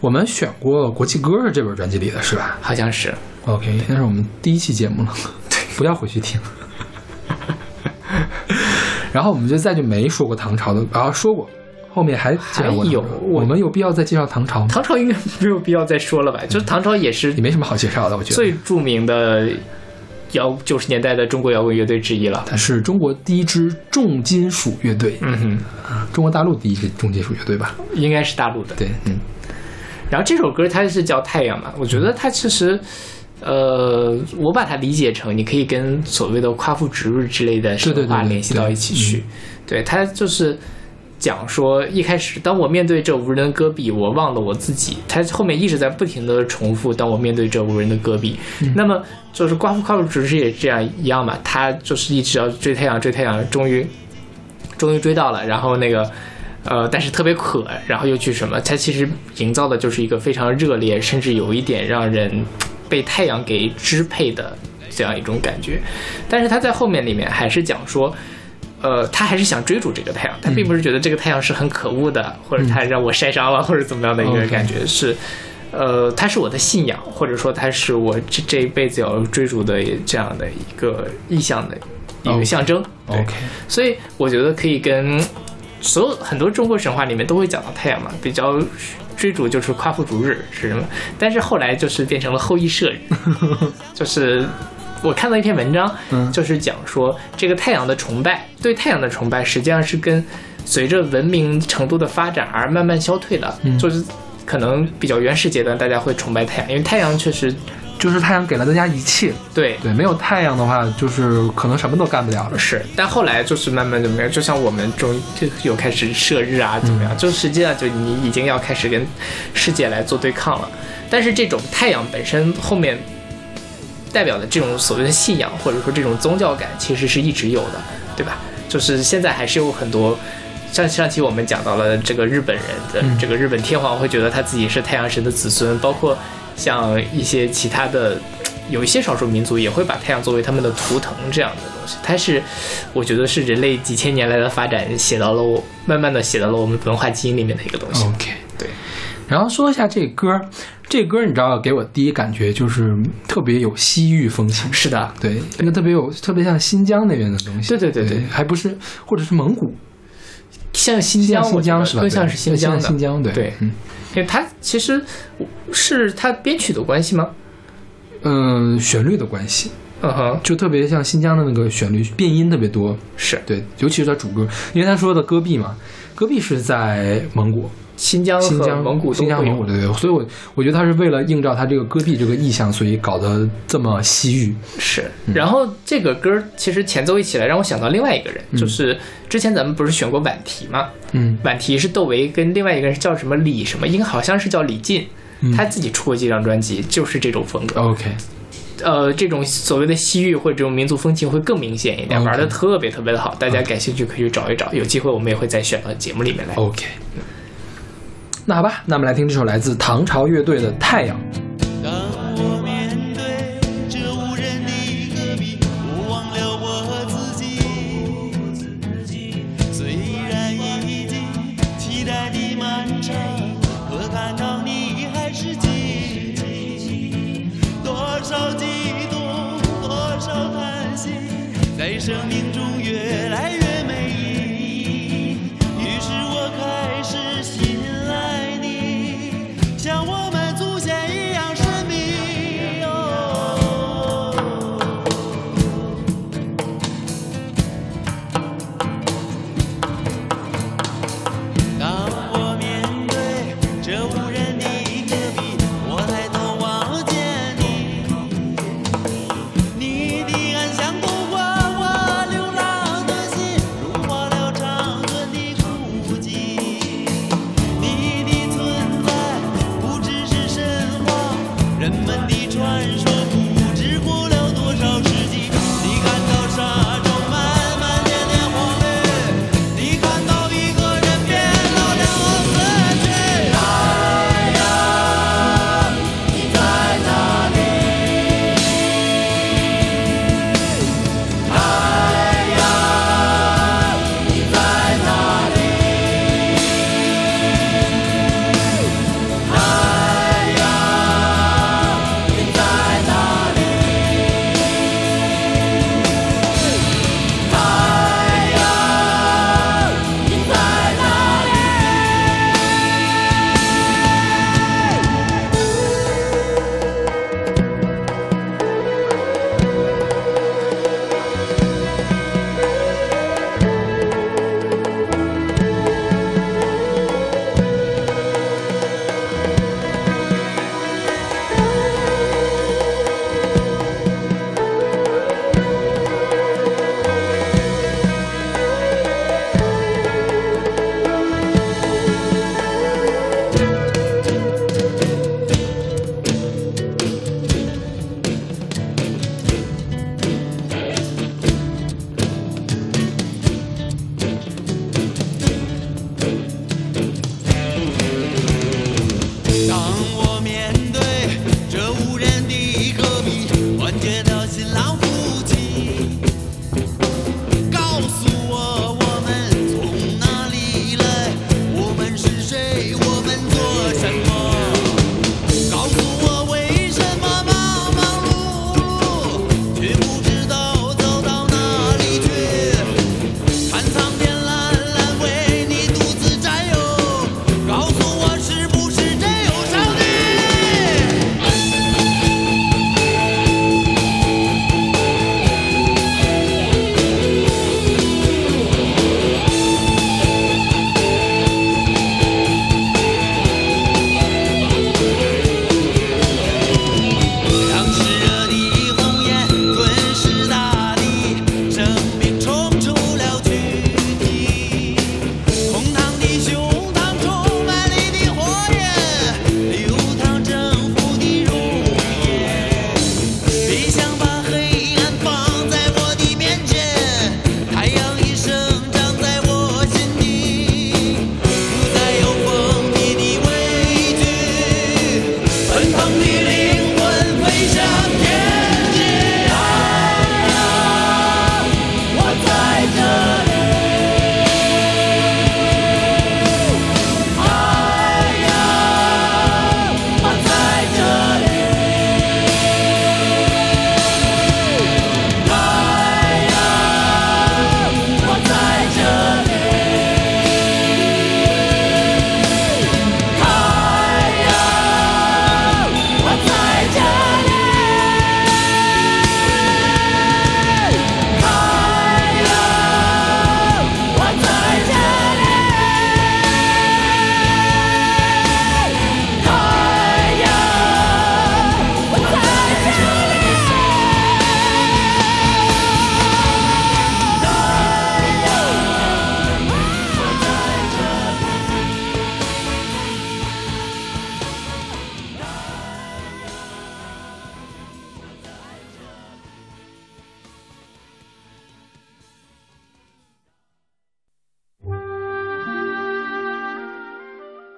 我们选过国际歌是这本专辑里的是吧好像是。？OK，那是我们第一期节目了，对不要回去听。然后我们就再就没说过唐朝的，啊，说过，后面还还有我我们有必要再介绍唐朝吗？唐朝应该没有必要再说了吧？就是唐朝也是也没什么好介绍的，我觉得。最著名的摇九十年代的中国摇滚乐队之一了。它是中国第一支重金属乐队，嗯哼中国大陆第一支重金属乐队吧？应该是大陆的。对，嗯，然后这首歌它是叫《太阳》嘛，我觉得它其实，呃，我把它理解成你可以跟所谓的夸父逐日之类的神对对对对话联系到一起去。对，它就是讲说，一开始当我面对这无人的戈壁，我忘了我自己。他后面一直在不停的重复，当我面对这无人的戈壁。那么就是夸父夸父只是也这样一样嘛，他就是一直要追太阳，追太阳，终于终于追到了，然后那个。呃，但是特别渴，然后又去什么？它其实营造的就是一个非常热烈，甚至有一点让人被太阳给支配的这样一种感觉。但是他在后面里面还是讲说，呃，他还是想追逐这个太阳，他并不是觉得这个太阳是很可恶的，或者他让我晒伤了，或者怎么样的一个感觉是。呃，他是我的信仰，或者说他是我这这一辈子要追逐的这样的一个意向的一个象征。对 OK，所以我觉得可以跟所有很多中国神话里面都会讲到太阳嘛，比较追逐就是夸父逐日是什么？但是后来就是变成了后羿射日，就是我看到一篇文章，嗯就是讲说这个太阳的崇拜，对太阳的崇拜实际上是跟随着文明程度的发展而慢慢消退的，嗯就是可能比较原始阶段大家会崇拜太阳，因为太阳确实就是太阳给了大家一切，对对，没有太阳的话，就是可能什么都干不了了。是，但后来就是慢慢就没有，就像我们中就有开始射日啊，怎么样？就实际上就你已经要开始跟世界来做对抗了。但是这种太阳本身后面代表的这种所谓的信仰或者说这种宗教感，其实是一直有的，对吧？就是现在还是有很多。上上期我们讲到了这个日本人的嗯这个日本天皇会觉得他自己是太阳神的子孙，包括像一些其他的有一些少数民族也会把太阳作为他们的图腾这样的东西。它是我觉得是人类几千年来的发展写到了我慢慢的写到了我们文化基因里面的一个东西。OK，对，然后说一下这歌儿，这歌儿你知道给我第一感觉就是特别有西域风情，是的，对，那个特别有特别像新疆那边的东西，对对对对。还不是或者是蒙古，像新疆，新疆是吧？更像是新疆的。新疆对对。嗯。因为它其实是它编曲的关系吗？嗯，旋律的关系，嗯哼，就特别像新疆的那个旋律变音特别多，是。对，尤其是它主歌，因为他说的戈壁嘛，戈壁是在蒙古，新疆和新疆蒙古新疆蒙古对对，所以我我觉得他是为了映照他这个戈壁这个意象，所以搞得这么西域。是，然后这个歌其实前奏一起来让我想到另外一个人，就是之前咱们不是选过婉提吗？嗯。婉提是窦唯跟另外一个人叫什么李什么，应该好像是叫李进，嗯。他自己出过几张专辑，就是这种风格。，OK，呃，这种所谓的西域或者这种民族风情会更明显一点玩的特别特别的好，大家感兴趣可以去找一找，有机会我们也会再选到节目里面来。OK，那好吧，那我们来听这首来自唐朝乐队的《太阳》。当我面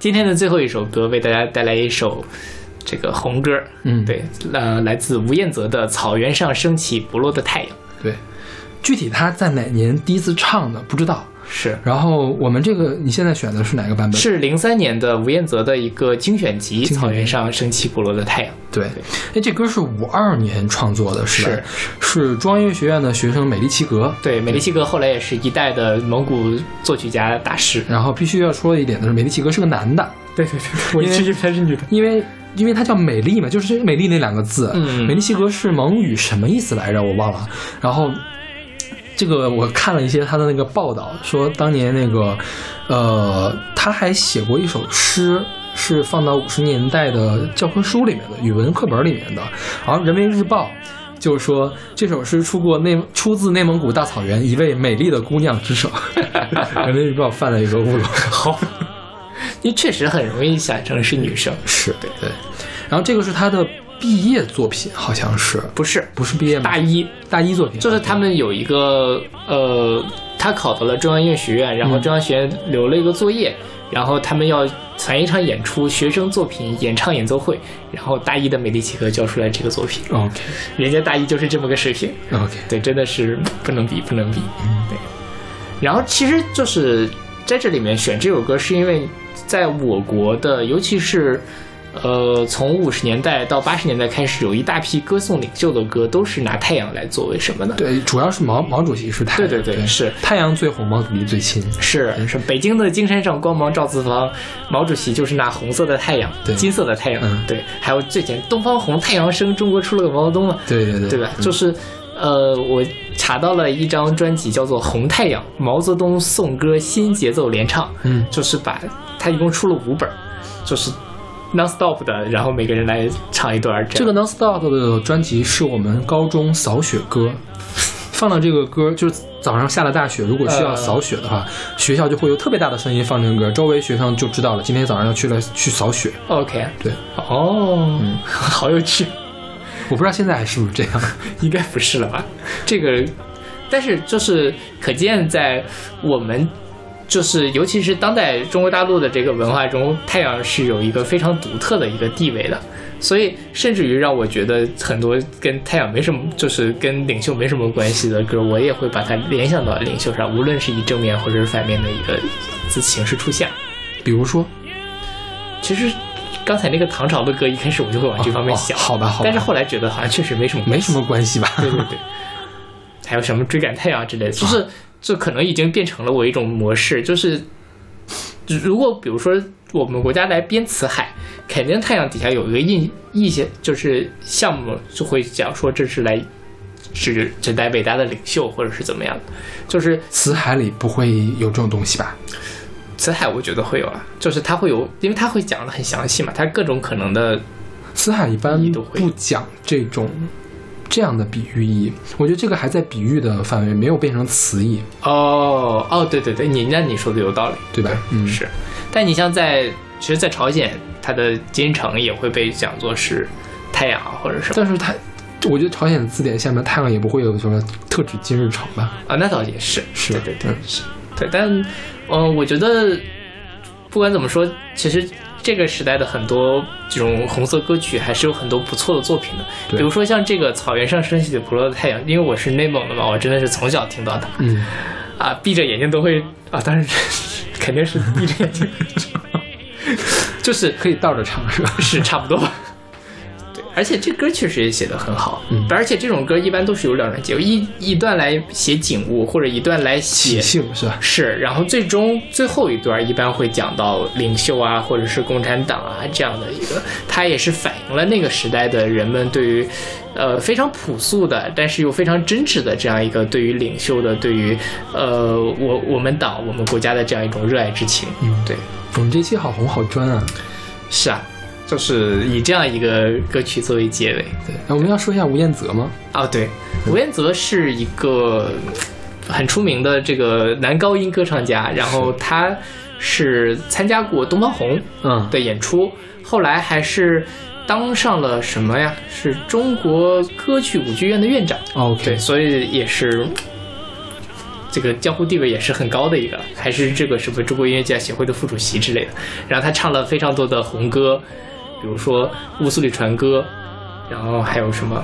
今天的最后一首歌为大家带来一首这个红歌，嗯对，呃，来自吴彦泽的《草原上升起不落的太阳》，对，具体他在哪年第一次唱的不知道。是然后我们这个你现在选的是哪个版本？是零三年的吴彦泽的一个精选集《草原上升起不落的太阳》。对，哎，这歌是五二年创作的，是吧？是中央音乐学院的学生美丽齐格。对，美丽奇格后来也是一代的蒙古作曲家大师。然后必须要说一点的是，美丽齐格是个男的，对对对，我一直以为她是女的。因为因为他叫美丽嘛，就是美丽那两个字。嗯美丽齐格是蒙语什么意思来着？我忘了。然后这个我看了一些他的那个报道，说当年那个呃，他还写过一首诗。是放到五十年代的教科书里面的语文课本里面的，然后《人民日报》就说这首诗出过内出自内蒙古大草原一位美丽的姑娘之手，《人民日报》犯了一个误了。好，因为确实很容易想成是女生。是对对，然后这个是他的毕业作品，好像是。不是。不是毕业吗？大一，大一作品，就是他们有一个呃，他考到了中央音乐学院，然后中央学院留了一个作业，然后他们要攒一场演出，学生作品演唱演奏会，然后大一的美丽契合交出来这个作品，OK 人家大一就是这么个水平，OK，对，真的是不能比，不能比。对。然后其实就是在这里面选这首歌，是因为在我国的，尤其是呃，从五十年代到八十年代开始，有一大批歌颂领袖的歌都是拿太阳来作为什么呢？对，主要是毛毛主席是太阳，对对对是。太阳最红，毛主席最亲，是是，北京的金山上光芒照四方，毛主席就是那红色的太阳，对。金色的太阳，嗯。对，还有最简东方红，太阳升，中国出了个毛泽东嘛，对对对，对。吧？嗯。就是，呃，我查到了一张专辑叫做《红太阳》，毛泽东颂歌新节奏联唱，嗯。就是把它一共出了五本，就是 non stop 的，然后每个人来唱一段这个 Non Stop 的专辑是我们高中扫雪歌，放了这个歌，就是早上下了大雪，如果需要扫雪的话，学校就会有特别大的声音放这个歌，周围学生就知道了，今天早上要去了去扫雪。OK，对，哦，好有趣。我不知道现在还是不是这样。应该不是了吧？这个，但是就是可见，在我们就是尤其是当代中国大陆的这个文化中，太阳是有一个非常独特的一个地位的。所以，甚至于让我觉得很多跟太阳没什么，就是跟领袖没什么关系的歌，我也会把它联想到领袖上，无论是以正面或者是反面的一个字形式出现。比如说，其实刚才那个唐朝的歌，一开始我就会往这方面想，哦好吧好吧但是后来觉得好像确实没什么没什么关系吧？对对对，还有什么追赶太阳之类的，就是这可能已经变成了我一种模式，就是如果比如说我们国家来编辞海，肯定太阳底下有一个印意些，就是项目就会讲说这是来指指代伟大的领袖或者是怎么样的，就是辞海里不会有这种东西吧？辞海我觉得会有啊，就是它会有，因为它会讲的很详细嘛，它各种可能的辞海一般都会不讲这种这样的比喻意义，我觉得这个还在比喻的范围，没有变成词义，哦哦，对对对，你那你说的有道理。对吧？嗯，是，但你像在，其实，在朝鲜，它的金城也会被讲作是太阳啊或者什么。但是它，我觉得朝鲜字典下面太阳也不会有什么特指金日成吧？啊，那倒也是，是。对对对嗯，是，对，但，嗯、我觉得不管怎么说，其实这个时代的很多这种红色歌曲还是有很多不错的作品的，比如说像这个草原上升起的不落的太阳，因为我是内蒙的嘛，我真的是从小听到的，嗯，啊，闭着眼睛都会啊，当然 肯定是闭着眼睛，就是可以倒着唱是吧？是差不多。对，而且这歌确实也写得很好，嗯而且这种歌一般都是有两段结构，一一段来写景物，或者一段来起写性是吧？是，然后最终最后一段一般会讲到领袖啊，或者是共产党啊这样的一个，它也是反映了那个时代的人们对于，呃非常朴素的，但是又非常真挚的这样一个对于领袖的，对于呃我我们党我们国家的这样一种热爱之情。嗯对，我们这期好红好专啊！是啊，就是以这样一个歌曲作为结尾。对，那我们要说一下吴彦泽吗？哦，对，吴彦泽是一个很出名的这个男高音歌唱家，然后他是参加过东方红嗯，的演出，后来还是当上了什么呀？是中国歌剧舞剧院的院长。哦，OK，对，所以也是这个江湖地位也是很高的一个，还是这个什么中国音乐家协会的副主席之类的。然后他唱了非常多的红歌，比如说《乌苏里船歌》，然后还有什么？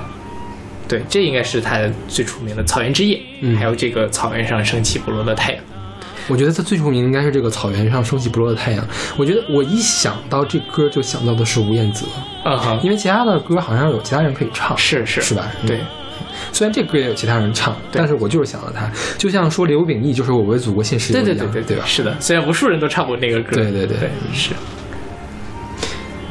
对，这应该是他最出名的《草原之夜》，嗯还有这个草原上升起不落的太阳。我觉得他最出名应该是这个草原上升起不落的太阳。我觉得我一想到这歌就想到的是吴彦祖，嗯哼，因为其他的歌好像有其他人可以唱，是是是吧？对嗯，虽然这歌也有其他人唱，但是我就是想到他，就像说刘秉义就是我为祖国献石油一样，对对对对吧？是的，虽然无数人都唱过那个歌，对对对对，是。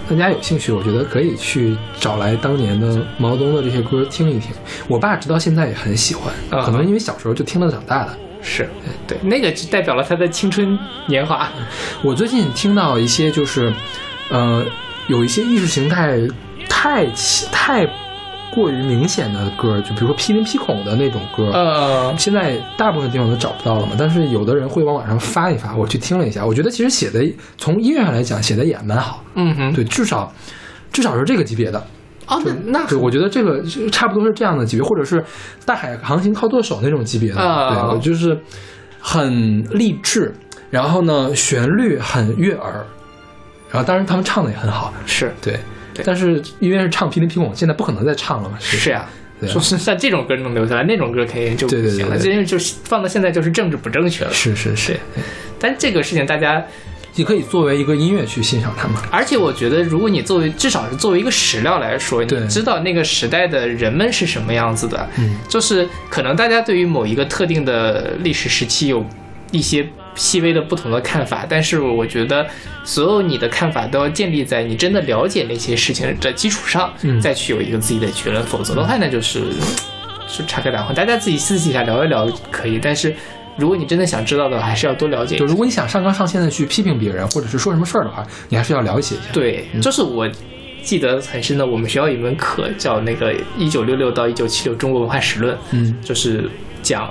大家有兴趣，我觉得可以去找来当年的毛泽东的这些歌听一听。我爸直到现在也很喜欢，嗯可能因为小时候就听了长大的。是对，那个就代表了他的青春年华。我最近听到一些就是，呃，有一些意识形态太奇太过于明显的歌，就比如说批林批孔的那种歌，呃，现在大部分地方都找不到了嘛。但是有的人会往网上发一发，我去听了一下，我觉得其实写的从音乐上来讲写的也蛮好，嗯哼，对，至少至少是这个级别的。哦，那那对，我觉得这个差不多是这样的级别，或者是大海航行靠舵手那种级别的。啊对，我就是很励志，然后呢，旋律很悦耳，然后当然他们唱的也很好，是对。对。但是因为是唱《霹雳霹孔》，现在不可能再唱了嘛。是呀、说是像这种歌能留下来，那种歌肯定就不对对对因为就是放到现在就是政治不正确了。是是是，但这个事情大家，你可以作为一个音乐去欣赏它嘛。而且我觉得，如果你作为至少是作为一个史料来说，你知道那个时代的人们是什么样子的，嗯，就是可能大家对于某一个特定的历史时期有一些细微的不同的看法，但是我觉得所有你的看法都要建立在你真的了解那些事情的基础上，嗯。再去有一个自己的结论，否则的话那就是就插科打诨，大家自己私底下聊一聊可以，但是如果你真的想知道的话，还是要多了解。就如果你想上纲上线的去批评别人，或者是说什么事儿的话，你还是要了解一下。对，就是我记得很深的，我们学校有一门课叫那个一九六六到一九七六中国文化史论，嗯。就是讲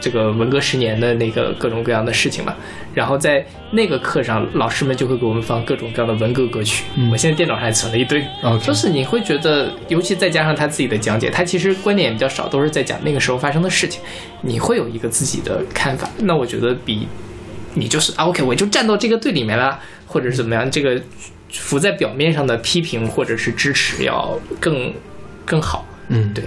这个文革十年的那个各种各样的事情嘛。然后在那个课上，老师们就会给我们放各种各样的文革歌曲。嗯我现在电脑上还存了一堆。就是你会觉得，尤其再加上他自己的讲解，他其实观点也比较少，都是在讲那个时候发生的事情，你会有一个自己的看法。那我觉得比你就是啊，OK，我就站到这个队里面了，或者是怎么样，这个浮在表面上的批评或者是支持要更更好。嗯，对。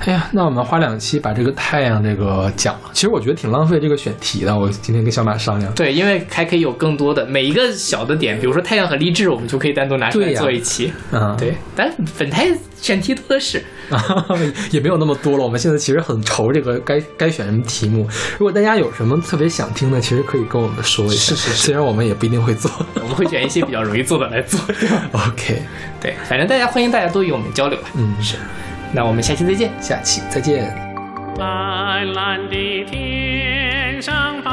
哎呀，那我们花两期把这个太阳这个讲了，其实我觉得挺浪费这个选题的。我今天跟小马商量，对，因为还可以有更多的每一个小的点，比如说太阳和励志，我们就可以单独拿出来做一期。嗯，对，但本台选题多的是。也没有那么多了。我们现在其实很愁这个该该选什么题目。如果大家有什么特别想听的，其实可以跟我们说一下。是是是虽然我们也不一定会做。我们会选一些比较容易做的来做。OK，对，反正大家欢迎大家多与我们交流吧。嗯，是。那我们下期再见。下期再见。蓝蓝的天上白